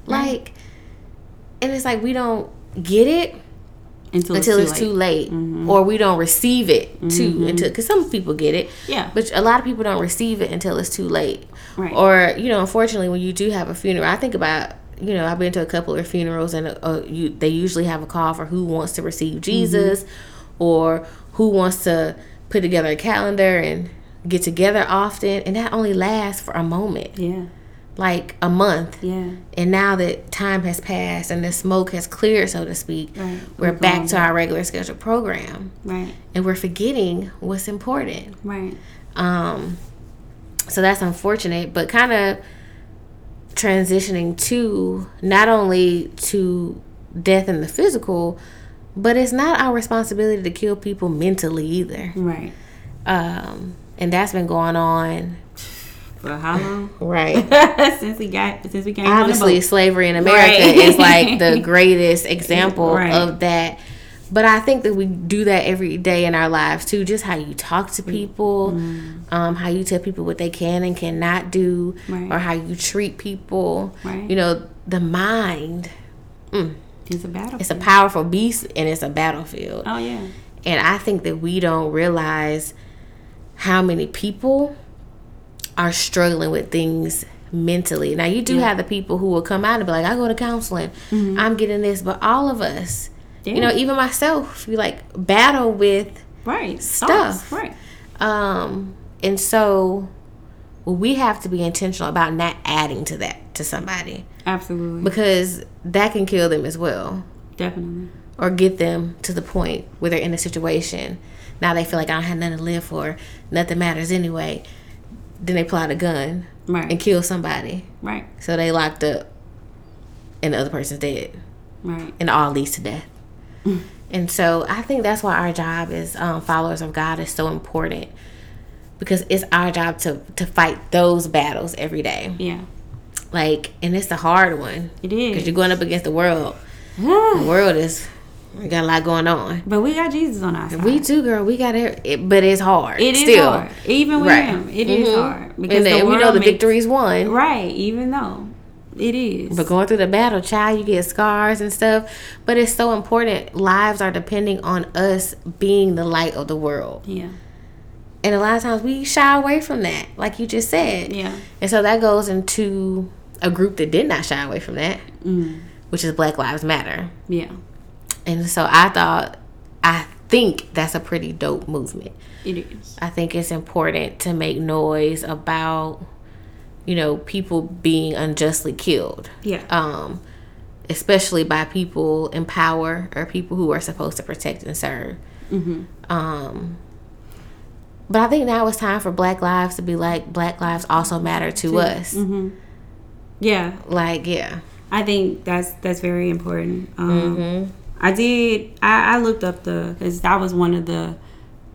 [SPEAKER 1] Like right. And it's like we don't get it until, until it's, too, it's late, too late. Mm-hmm. or we don't receive it mm-hmm. too until because some people get it
[SPEAKER 2] yeah
[SPEAKER 1] but a lot of people don't receive it until it's too late
[SPEAKER 2] right.
[SPEAKER 1] or you know unfortunately when you do have a funeral i think about you know i've been to a couple of funerals and uh, you, they usually have a call for who wants to receive mm-hmm. jesus mm-hmm. or who wants to put together a calendar and get together often and that only lasts for a moment
[SPEAKER 2] yeah
[SPEAKER 1] like a month.
[SPEAKER 2] Yeah.
[SPEAKER 1] And now that time has passed and the smoke has cleared, so to speak, right. we're, we're back to our regular scheduled program.
[SPEAKER 2] Right.
[SPEAKER 1] And we're forgetting what's important.
[SPEAKER 2] Right.
[SPEAKER 1] Um so that's unfortunate, but kind of transitioning to not only to death in the physical, but it's not our responsibility to kill people mentally either.
[SPEAKER 2] Right.
[SPEAKER 1] Um and that's been going on
[SPEAKER 2] for how long? <laughs>
[SPEAKER 1] Right. <laughs>
[SPEAKER 2] since we got since we came.
[SPEAKER 1] Obviously, slavery in America right. is like the <laughs> greatest example right. of that. But I think that we do that every day in our lives too. Just how you talk to people, mm. um, how you tell people what they can and cannot do,
[SPEAKER 2] right.
[SPEAKER 1] or how you treat people.
[SPEAKER 2] Right.
[SPEAKER 1] You know, the mind.
[SPEAKER 2] Mm, it's a battlefield.
[SPEAKER 1] It's a powerful beast, and it's a battlefield.
[SPEAKER 2] Oh yeah.
[SPEAKER 1] And I think that we don't realize how many people are struggling with things mentally. Now you do yeah. have the people who will come out and be like, I go to counseling, mm-hmm. I'm getting this, but all of us, yeah. you know, even myself, we like battle with
[SPEAKER 2] right
[SPEAKER 1] stuff,
[SPEAKER 2] right?
[SPEAKER 1] Um, and so we have to be intentional about not adding to that to somebody,
[SPEAKER 2] absolutely,
[SPEAKER 1] because that can kill them as well,
[SPEAKER 2] definitely,
[SPEAKER 1] or get them to the point where they're in a situation. Now they feel like I don't have nothing to live for, nothing matters anyway then they pull out a gun
[SPEAKER 2] right.
[SPEAKER 1] and kill somebody.
[SPEAKER 2] Right.
[SPEAKER 1] So they locked up, and the other person's dead.
[SPEAKER 2] Right.
[SPEAKER 1] And all leads to death. <laughs> and so I think that's why our job as um, followers of God is so important because it's our job to to fight those battles every day.
[SPEAKER 2] Yeah.
[SPEAKER 1] Like, and it's a hard one.
[SPEAKER 2] It is
[SPEAKER 1] because you're going up against the world. the world is we got a lot going on.
[SPEAKER 2] But we got Jesus on our side.
[SPEAKER 1] We do, girl. We got it, it but it's hard.
[SPEAKER 2] It
[SPEAKER 1] is still.
[SPEAKER 2] hard. Even with right. him, it mm-hmm. is hard.
[SPEAKER 1] Because and then we know the makes, victory's won.
[SPEAKER 2] Right, even though it is.
[SPEAKER 1] But going through the battle, child, you get scars and stuff. But it's so important. Lives are depending on us being the light of the world.
[SPEAKER 2] Yeah.
[SPEAKER 1] And a lot of times we shy away from that, like you just said.
[SPEAKER 2] Yeah.
[SPEAKER 1] And so that goes into a group that did not shy away from that,
[SPEAKER 2] mm.
[SPEAKER 1] which is Black Lives Matter.
[SPEAKER 2] Yeah.
[SPEAKER 1] And so I thought, I think that's a pretty dope movement.
[SPEAKER 2] It is.
[SPEAKER 1] I think it's important to make noise about, you know, people being unjustly killed.
[SPEAKER 2] Yeah.
[SPEAKER 1] Um, especially by people in power or people who are supposed to protect and serve.
[SPEAKER 2] Mm-hmm.
[SPEAKER 1] Um, but I think now it's time for Black lives to be like Black lives also matter to Too. us.
[SPEAKER 2] Mm-hmm. Yeah.
[SPEAKER 1] Like yeah.
[SPEAKER 2] I think that's that's very important. Um, mm-hmm I did. I, I looked up the because that was one of the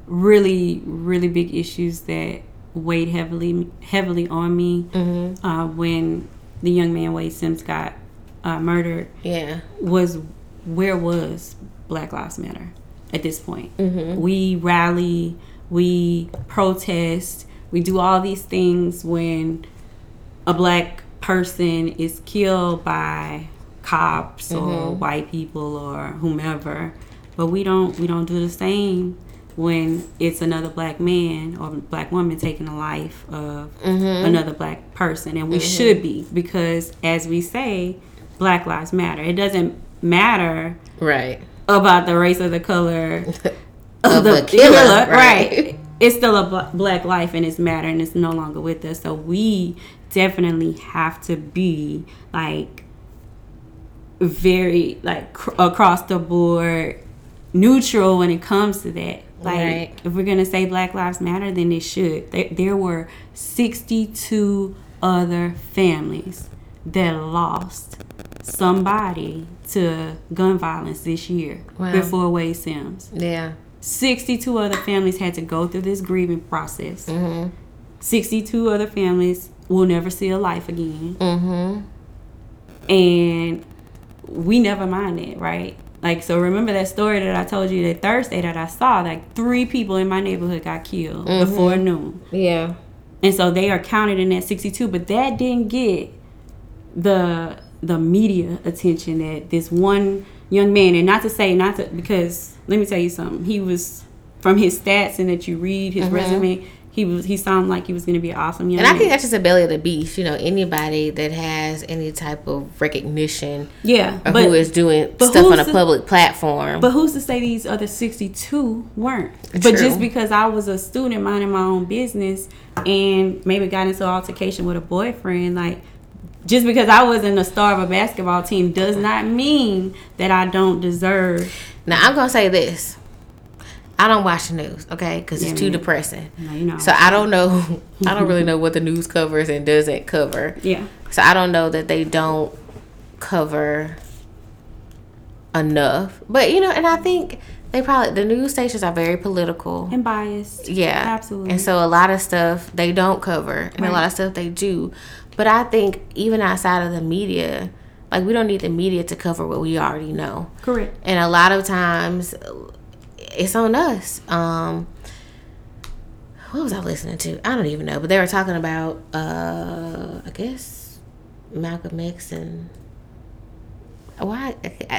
[SPEAKER 2] really really big issues that weighed heavily heavily on me
[SPEAKER 1] Mm-hmm.
[SPEAKER 2] uh, when the young man Wayde Sims got uh, murdered.
[SPEAKER 1] Yeah.
[SPEAKER 2] Was where was Black Lives Matter at this point?
[SPEAKER 1] Mm-hmm.
[SPEAKER 2] We rally, we protest, we do all these things when a black person is killed by cops or
[SPEAKER 1] Mm-hmm.
[SPEAKER 2] white people or whomever but we don't we don't do the same when it's another black man or black woman taking the life of
[SPEAKER 1] Mm-hmm.
[SPEAKER 2] another black person and we should be because as we say black lives matter it doesn't matter
[SPEAKER 1] Right.
[SPEAKER 2] about the race or the color <laughs>
[SPEAKER 1] Of the killer, right.
[SPEAKER 2] It's still a bla- black life and it's matter and it's no longer with us. So we definitely have to be like very like cr- across the board neutral when it comes to that. Like
[SPEAKER 1] Right.
[SPEAKER 2] if we're gonna say Black Lives Matter, then it should. There, there were 62 other families that lost somebody to gun violence this year
[SPEAKER 1] Wow.
[SPEAKER 2] before Wayde Sims.
[SPEAKER 1] Yeah.
[SPEAKER 2] 62 other families had to go through this grieving process.
[SPEAKER 1] Mm-hmm.
[SPEAKER 2] 62 other families will never see a life again.
[SPEAKER 1] Mm-hmm.
[SPEAKER 2] And we never mind it, right? Like, so remember that story that I told you that Thursday that I saw? Like, three people in my neighborhood got killed mm-hmm. before noon.
[SPEAKER 1] Yeah.
[SPEAKER 2] And so they are counted in that 62, but that didn't get the the media attention that this one young man and not to say not to because let me tell you something. He was from his stats and that you read his mm-hmm. resume, he was he sounded like he was going to be an awesome young
[SPEAKER 1] And I think that's just a belly of the beast. You know, anybody that has any type of recognition
[SPEAKER 2] yeah,
[SPEAKER 1] or
[SPEAKER 2] but
[SPEAKER 1] who is doing stuff on a public platform.
[SPEAKER 2] But who's to say these other 62 weren't? But just because I was a student minding my own business and maybe got into an altercation with a boyfriend, like, just because I wasn't a star of a basketball team does not mean that I don't deserve.
[SPEAKER 1] now I'm gonna say this: I don't watch the news, okay, because
[SPEAKER 2] Yeah,
[SPEAKER 1] it's too depressing.
[SPEAKER 2] Know, you know.
[SPEAKER 1] So I don't know. <laughs> I don't really know what the news covers and doesn't cover.
[SPEAKER 2] yeah.
[SPEAKER 1] So I don't know that they don't cover enough. But you know, and I think they probably the news stations are very political.
[SPEAKER 2] And biased.
[SPEAKER 1] Yeah.
[SPEAKER 2] Absolutely.
[SPEAKER 1] And so a lot of stuff they don't cover and a lot of stuff they do. But I think even outside of the media, like we don't need the media to cover what we already know.
[SPEAKER 2] Correct.
[SPEAKER 1] And a lot of times it's on us. Um what was I listening to? I don't even know, but they were talking about uh I guess Malcolm X and why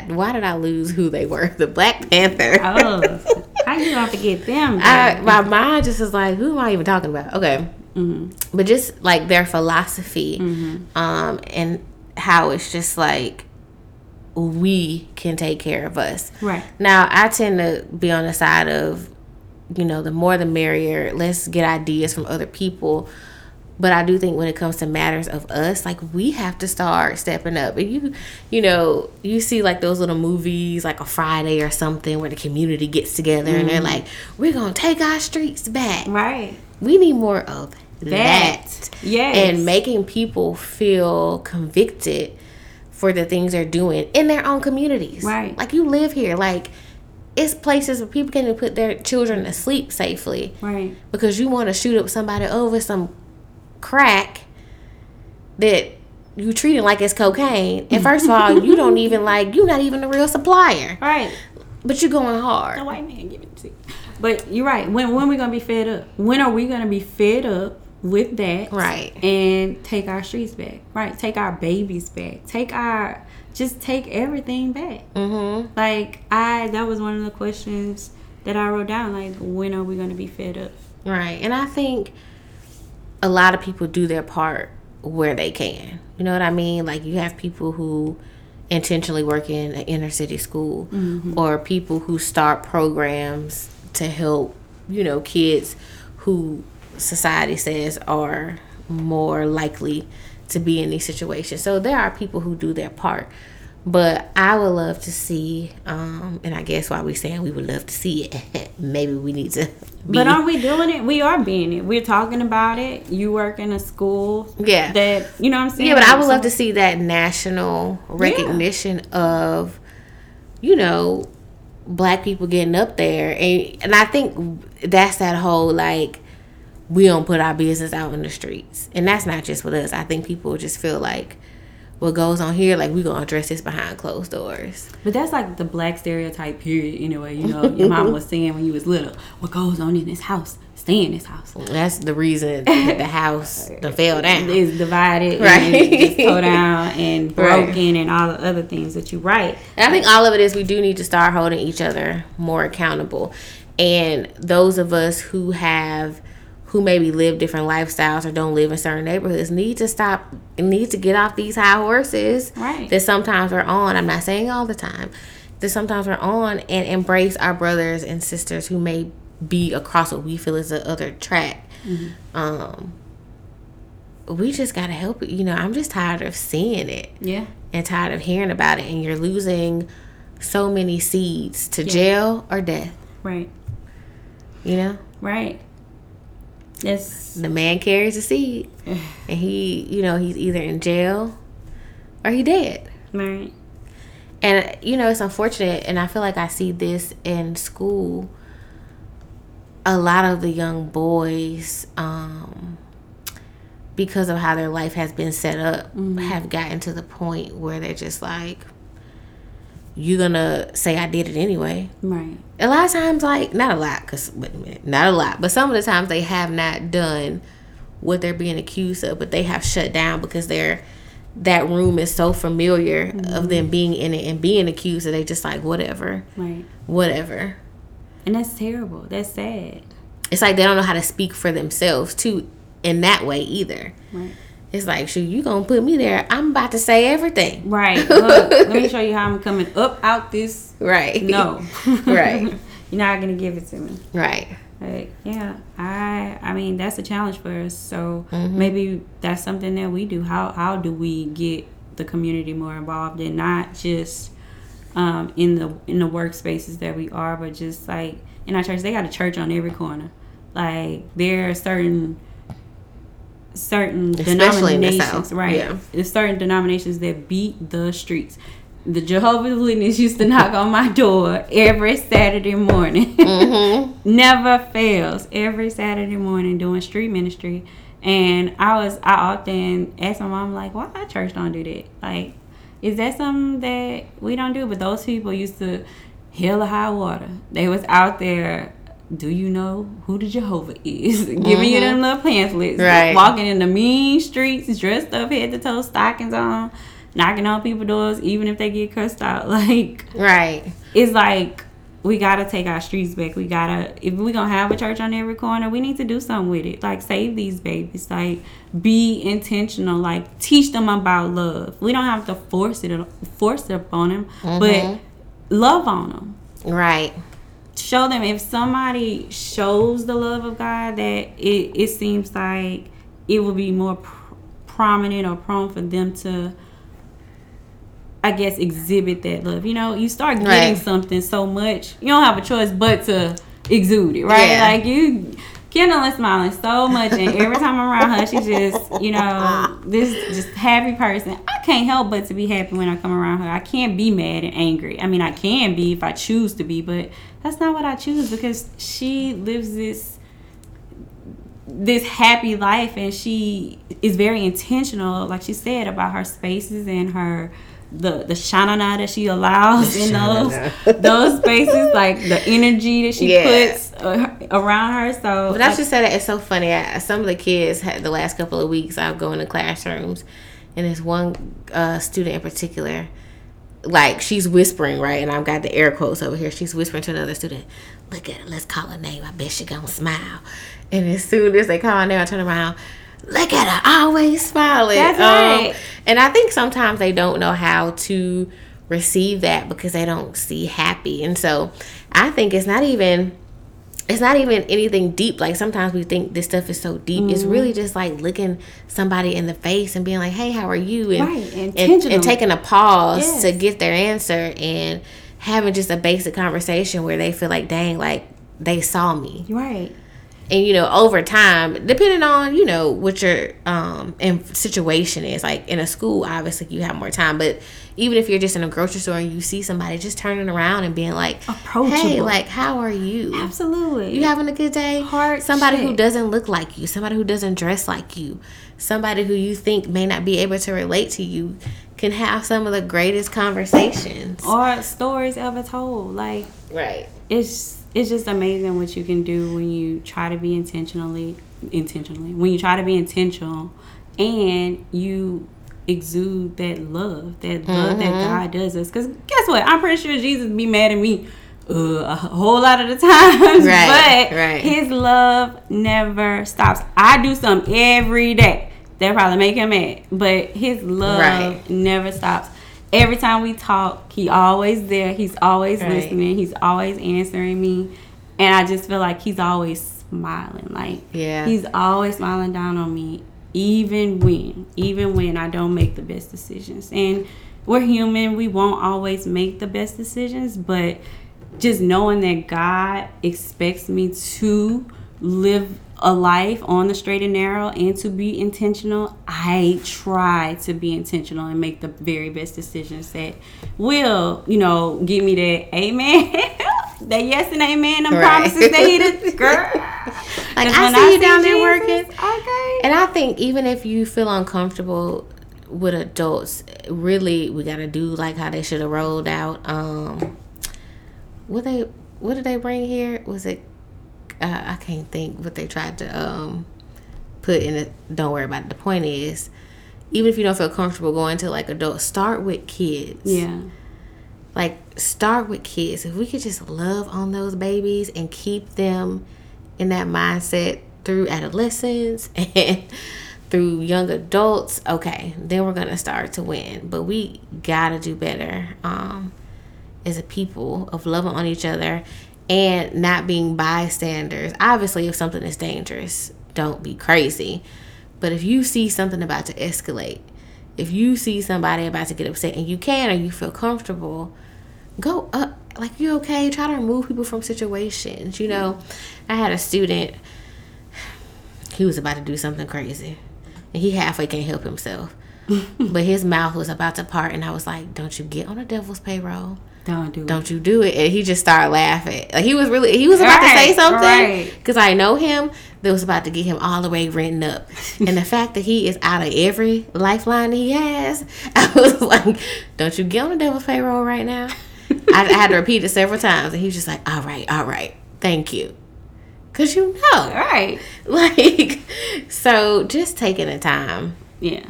[SPEAKER 1] why did I lose who they were? <laughs> The Black Panther.
[SPEAKER 2] Oh, how you gonna forget them? <laughs>
[SPEAKER 1] I, my mind just is like, who am I even talking about? Okay,
[SPEAKER 2] Mhm.
[SPEAKER 1] but just like their philosophy,
[SPEAKER 2] Mm-hmm.
[SPEAKER 1] um, and how it's just like we can take care of us.
[SPEAKER 2] Right.
[SPEAKER 1] Now, I tend to be on the side of, you know, the more the merrier. Let's get ideas from other people. But I do think when it comes to matters of us, like we have to start stepping up. And you, you know, you see like those little movies, like a Friday or something, where the community gets together and they're mm-hmm. like, "We're gonna take our streets back."
[SPEAKER 2] Right.
[SPEAKER 1] We need more of that.
[SPEAKER 2] That. Yes.
[SPEAKER 1] And making people feel convicted for the things they're doing in their own communities.
[SPEAKER 2] Right.
[SPEAKER 1] Like you live here. Like it's places where people can put their children to sleep safely
[SPEAKER 2] Right.
[SPEAKER 1] because you want to shoot up somebody over some crack that you treat it like it's cocaine. And <laughs> first of all, you don't even like you're not even the real supplier.
[SPEAKER 2] Right.
[SPEAKER 1] But you're going hard.
[SPEAKER 2] The white man give it to you. But you're right. When when we gonna be fed up? When are we gonna be fed up with that?
[SPEAKER 1] Right.
[SPEAKER 2] And take our streets back. Right. Take our babies back. Take our just take everything back.
[SPEAKER 1] Mm-hmm.
[SPEAKER 2] Like I that was one of the questions that I wrote down. Like when are we gonna be fed up?
[SPEAKER 1] Right. And I think a lot of people do their part where they can. You know what I mean? Like you have people who intentionally work in an inner city school or people who start programs to help, you know, kids who society says are more likely to be in these situations. So there are people who do their part. But I would love to see, um, and I guess why we're saying we would love to see it, <laughs> maybe we need to be
[SPEAKER 2] But are we doing it? We are being it. We're talking about it. You work in a school
[SPEAKER 1] Yeah.
[SPEAKER 2] that you know what I'm saying?
[SPEAKER 1] Yeah, but I would love to see that national recognition of, you know, black people getting up there, and and I think that's that whole like we don't put our business out in the streets, and that's not just with us. I think people just feel like what goes on here, like we gonna address this behind closed doors.
[SPEAKER 2] But that's like the black stereotype period anyway. You know, your mom was saying when you was little, what goes on in this house, stay in this house.
[SPEAKER 1] That's the reason that the house <laughs> the fell down.
[SPEAKER 2] It's divided, right? And just down and <laughs> broken, right. and all the other things that you write.
[SPEAKER 1] And I think all of it is we do need to start holding each other more accountable, and those of us who have who maybe live different lifestyles or don't live in certain neighborhoods need to stop need to get off these high horses
[SPEAKER 2] right.
[SPEAKER 1] that sometimes we're on. I'm not saying all the time. That sometimes we're on and embrace our brothers and sisters who may be across what we feel is the other track. Mm-hmm. Um, we just gotta help it. You know, I'm just tired of seeing it.
[SPEAKER 2] Yeah.
[SPEAKER 1] And tired of hearing about it. And you're losing so many seeds to yeah. jail or death.
[SPEAKER 2] Right.
[SPEAKER 1] You know?
[SPEAKER 2] Right. Yes.
[SPEAKER 1] The man carries a seed, <sighs> and he, you know, he's either in jail or he dead.
[SPEAKER 2] Right.
[SPEAKER 1] And you know, it's unfortunate, and I feel like I see this in school. A lot of the young boys, um, because of how their life has been set up, mm-hmm. have gotten to the point where they're just like, you're gonna say I did it anyway.
[SPEAKER 2] Right.
[SPEAKER 1] A lot of times, like not a lot, cause wait a minute, not a lot, but some of the times they have not done what they're being accused of, but they have shut down because they're that room is so familiar mm-hmm. of them being in it and being accused that they just like whatever,
[SPEAKER 2] right,
[SPEAKER 1] whatever.
[SPEAKER 2] And that's terrible. That's sad.
[SPEAKER 1] It's like they don't know how to speak for themselves too in that way either.
[SPEAKER 2] Right.
[SPEAKER 1] It's like, shoot, you gonna put me there? I'm about to say everything.
[SPEAKER 2] Right. <laughs> Look, let me show you how I'm coming up out this.
[SPEAKER 1] Right.
[SPEAKER 2] No. <laughs> <laughs>
[SPEAKER 1] right.
[SPEAKER 2] You're not gonna give it to me.
[SPEAKER 1] Right.
[SPEAKER 2] Like, yeah, I I mean that's a challenge for us. So mm-hmm. maybe that's something that we do. How how do we get the community more involved and not just um, in the in the workspaces that we are, but just like in our church, they got a church on every corner. Like there are certain certain Especially denominations, right? Yeah. There's certain denominations that beat the streets. The Jehovah's Witness used to <laughs> knock on my door every Saturday morning. <laughs> Mm-hmm. Never fails. Every Saturday morning doing street ministry. And I was I often ask my mom like, why our church don't do that? Like, is that something that we don't do? But those people used to hell or high water. They was out there do you know who the Jehovah is? <laughs> Giving mm-hmm. you them little pamphlets.
[SPEAKER 1] Right.
[SPEAKER 2] Walking in the mean streets, dressed up head to toe, stockings on, knocking on people's doors, even if they get cussed out. <laughs> Like
[SPEAKER 1] Right.
[SPEAKER 2] It's like we gotta take our streets back. We gotta if we gonna have a church on every corner, we need to do something with it. Like save these babies. Like be intentional. Like teach them about love. We don't have to force it force it upon them, mm-hmm. but love on them.
[SPEAKER 1] Right
[SPEAKER 2] show them if somebody shows the love of God that it, it seems like it will be more pr- prominent or prone for them to I guess exhibit that love. You know, you start getting right. something so much, you don't have a choice but to exude it, right? Yeah. Like you Kendall is smiling so much, and every time I'm around her, she's just, you know, this just happy person. I can't help but to be happy when I come around her. I can't be mad and angry. I mean, I can be if I choose to be, but that's not what I choose because she lives this this happy life and she is very intentional like she said about her spaces and her the the shanana that she allows in those those spaces, like the energy that she yeah. puts uh, around her. So,
[SPEAKER 1] but I should say that it's so funny. I, some of the kids had the last couple of weeks. I'll go into classrooms, and there's one uh, student in particular. Like she's whispering, right? And I've got the air quotes over here. She's whispering to another student, "Look at her. Let's call her name. I bet she gonna smile." And as soon as they call her name, I turn around look at her always smiling.
[SPEAKER 2] That's um, right.
[SPEAKER 1] And I think sometimes they don't know how to receive that because they don't see happy. And so I think it's not even it's not even anything deep. Like sometimes we think this stuff is so deep. Mm-hmm. It's really just like looking somebody in the face and being like, "Hey, how are you?"
[SPEAKER 2] and right.
[SPEAKER 1] and, and, taking a pause yes. to get their answer and having just a basic conversation where they feel like, "Dang, like they saw me."
[SPEAKER 2] Right.
[SPEAKER 1] And you know over time depending on you know what your um in situation is like in a school obviously you have more time. But even if you're just in a grocery store and you see somebody just turning around and being like hey like how are you?
[SPEAKER 2] Absolutely.
[SPEAKER 1] You having a good day?
[SPEAKER 2] Heart
[SPEAKER 1] somebody
[SPEAKER 2] check.
[SPEAKER 1] who doesn't look like you. Somebody who doesn't dress like you. Somebody who you think may not be able to relate to you can have some of the greatest conversations.
[SPEAKER 2] Or stories ever told. Like
[SPEAKER 1] right.
[SPEAKER 2] it's it's just amazing what you can do when you try to be intentionally intentionally when you try to be intentional and you exude that love that love that god does us. Because guess what? I'm pretty sure jesus be mad at me uh, a whole lot of the <laughs> times
[SPEAKER 1] Right,
[SPEAKER 2] but
[SPEAKER 1] right.
[SPEAKER 2] his love never stops. I do something every day. That probably make him mad but his love
[SPEAKER 1] Right.
[SPEAKER 2] never stops every time we talk he always there. He's always
[SPEAKER 1] Right.
[SPEAKER 2] listening. He's always answering me. And i just feel like he's always smiling. Like
[SPEAKER 1] Yeah.
[SPEAKER 2] he's always smiling down on me even when even when i don't make the best decisions. And we're human. We won't always make the best decisions but just knowing that god expects me to live a life on the straight and narrow and to be intentional i try to be intentional and make the very best decisions that will you know give me that amen <laughs> that yes and amen them
[SPEAKER 1] Right.
[SPEAKER 2] promises that he did <laughs> girl
[SPEAKER 1] like i
[SPEAKER 2] when
[SPEAKER 1] see you
[SPEAKER 2] see
[SPEAKER 1] down there working
[SPEAKER 2] okay
[SPEAKER 1] And I think even if you feel uncomfortable with adults, really we gotta do like how they should have rolled out. Um, what they what did they bring here? Was it? Uh, I can't think what they tried to um put in it. Don't worry about it. The point is, even if you don't feel comfortable going to like adults, start with kids.
[SPEAKER 2] yeah
[SPEAKER 1] Like start with kids. If we could just love on those babies and keep them in that mindset through adolescence <laughs> and through young adults, okay, then we're gonna start to win. But we gotta do better um, as a people of loving on each other and not being bystanders. Obviously, if something is dangerous, don't be crazy. But if you see something about to escalate, if you see somebody about to get upset and you can or you feel comfortable, go up. Like you okay? Try to remove people from situations. You know, I had a student. He was about to do something crazy, and he halfway can't help himself. <laughs> but his mouth was about to part, and I was like, "Don't you get on the devil's payroll?
[SPEAKER 2] Don't do it
[SPEAKER 1] Don't you do it?" And he just started laughing. Like he was really, he was about to say
[SPEAKER 2] Right,
[SPEAKER 1] something
[SPEAKER 2] right.
[SPEAKER 1] because I know him. That was about to get him all the way written up, <laughs> and the fact that he is out of every lifeline he has, <laughs> I was like, "Don't you get on the devil's payroll right now?" I, I had to repeat it several times, and he was just like, "All right, all right, thank you," because you know,
[SPEAKER 2] right <laughs>
[SPEAKER 1] like, so just taking the time,
[SPEAKER 2] yeah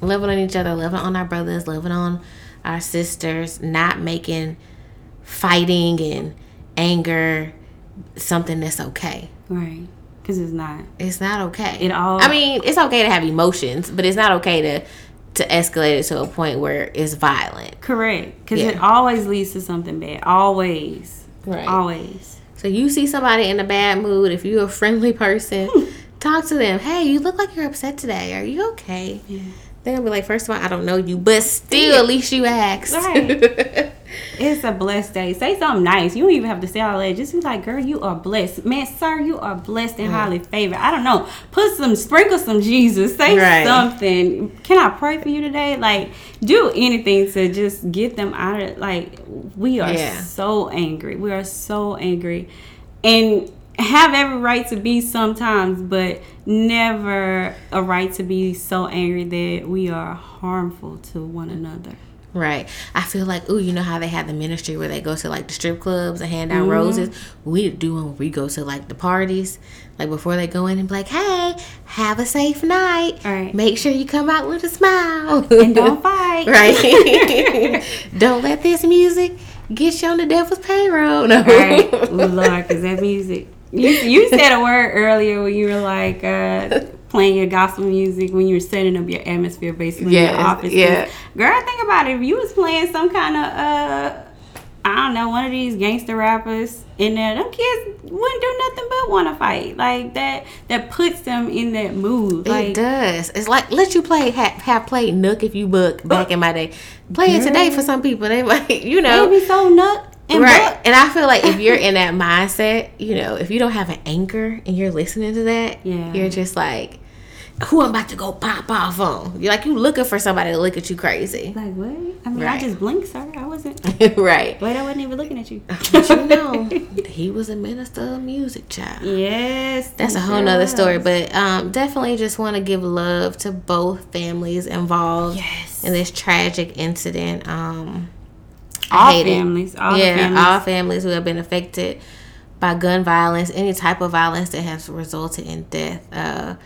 [SPEAKER 1] loving on each other, loving on our brothers, loving on our sisters, not making fighting and anger something that's okay.
[SPEAKER 2] right because it's not
[SPEAKER 1] It's not okay.
[SPEAKER 2] It all-
[SPEAKER 1] I mean, it's okay to have emotions, but it's not okay to to escalate it to a point where it's violent.
[SPEAKER 2] correct because it always leads to something bad always
[SPEAKER 1] Right.
[SPEAKER 2] always
[SPEAKER 1] So you see somebody in a bad mood, if you're a friendly person, <laughs> talk to them. Hey, you look like you're upset today. Are you okay?
[SPEAKER 2] Yeah.
[SPEAKER 1] Gonna be like, first of all, I don't know you, but still, at least you asked.
[SPEAKER 2] Right. <laughs> It's a blessed day. Say something nice. You don't even have to say all that. Just be like, girl, you are blessed. Man, sir, you are blessed and highly favored. I don't know. Put some, sprinkle some Jesus. Say
[SPEAKER 1] Right.
[SPEAKER 2] something. Can I pray for you today? Like, do anything to just get them out of Like, we are
[SPEAKER 1] Yeah.
[SPEAKER 2] so angry. We are so angry. And have every right to be sometimes, but never a right to be so angry that we are harmful to one another.
[SPEAKER 1] Right. I feel like, ooh, you know how they have the ministry where they go to like the strip clubs and hand out
[SPEAKER 2] Mm-hmm.
[SPEAKER 1] roses? We do when we go to like the parties, like before they go in and be like, hey, have a safe night.
[SPEAKER 2] Right.
[SPEAKER 1] Make sure you come out with a smile.
[SPEAKER 2] And don't <laughs> fight.
[SPEAKER 1] right. <laughs> don't let this music get you on the devil's payroll. No.
[SPEAKER 2] Right. Ooh, Lord, because that music. You, you said a word earlier when you were like uh, playing your gospel music when you were setting up your atmosphere basically in your office.
[SPEAKER 1] yeah.
[SPEAKER 2] Girl, think about it. If you was playing some kind of, uh, I don't know, one of these gangster rappers in there, them kids wouldn't do nothing but want to fight. Like that, that puts them in that mood.
[SPEAKER 1] It does. It's like let you play have, have played Knuck If You Buck back in my day. Play it today for some people. They might, <laughs> you know.
[SPEAKER 2] Baby so nut. And
[SPEAKER 1] right.
[SPEAKER 2] book.
[SPEAKER 1] And I feel like if you're in <laughs> that mindset, you know, if you don't have an anchor and you're listening to that,
[SPEAKER 2] Yeah.
[SPEAKER 1] you're just like, who I'm about to go pop off on. You're like you looking for somebody to look at you crazy.
[SPEAKER 2] Like what? I mean, I just blinked, sir. I wasn't. <laughs>
[SPEAKER 1] right.
[SPEAKER 2] Wait, I wasn't even looking at you. <laughs>
[SPEAKER 1] But you know, he was a minister of music, child.
[SPEAKER 2] yes,
[SPEAKER 1] That's a whole nother story. But um, definitely just want to give love to both families involved
[SPEAKER 2] Yes.
[SPEAKER 1] in this tragic incident. Um,
[SPEAKER 2] all
[SPEAKER 1] I it.
[SPEAKER 2] families, all the
[SPEAKER 1] yeah,
[SPEAKER 2] families.
[SPEAKER 1] all families who have been affected by gun violence, any type of violence that has resulted in death. Uh,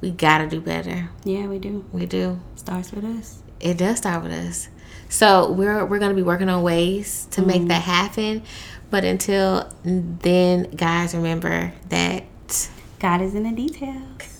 [SPEAKER 1] we gotta do better.
[SPEAKER 2] yeah, we do.
[SPEAKER 1] We do.
[SPEAKER 2] Starts with us.
[SPEAKER 1] It does start with us. So we're we're gonna be working on ways to make that happen. But until then, guys, remember that
[SPEAKER 2] God is in the details.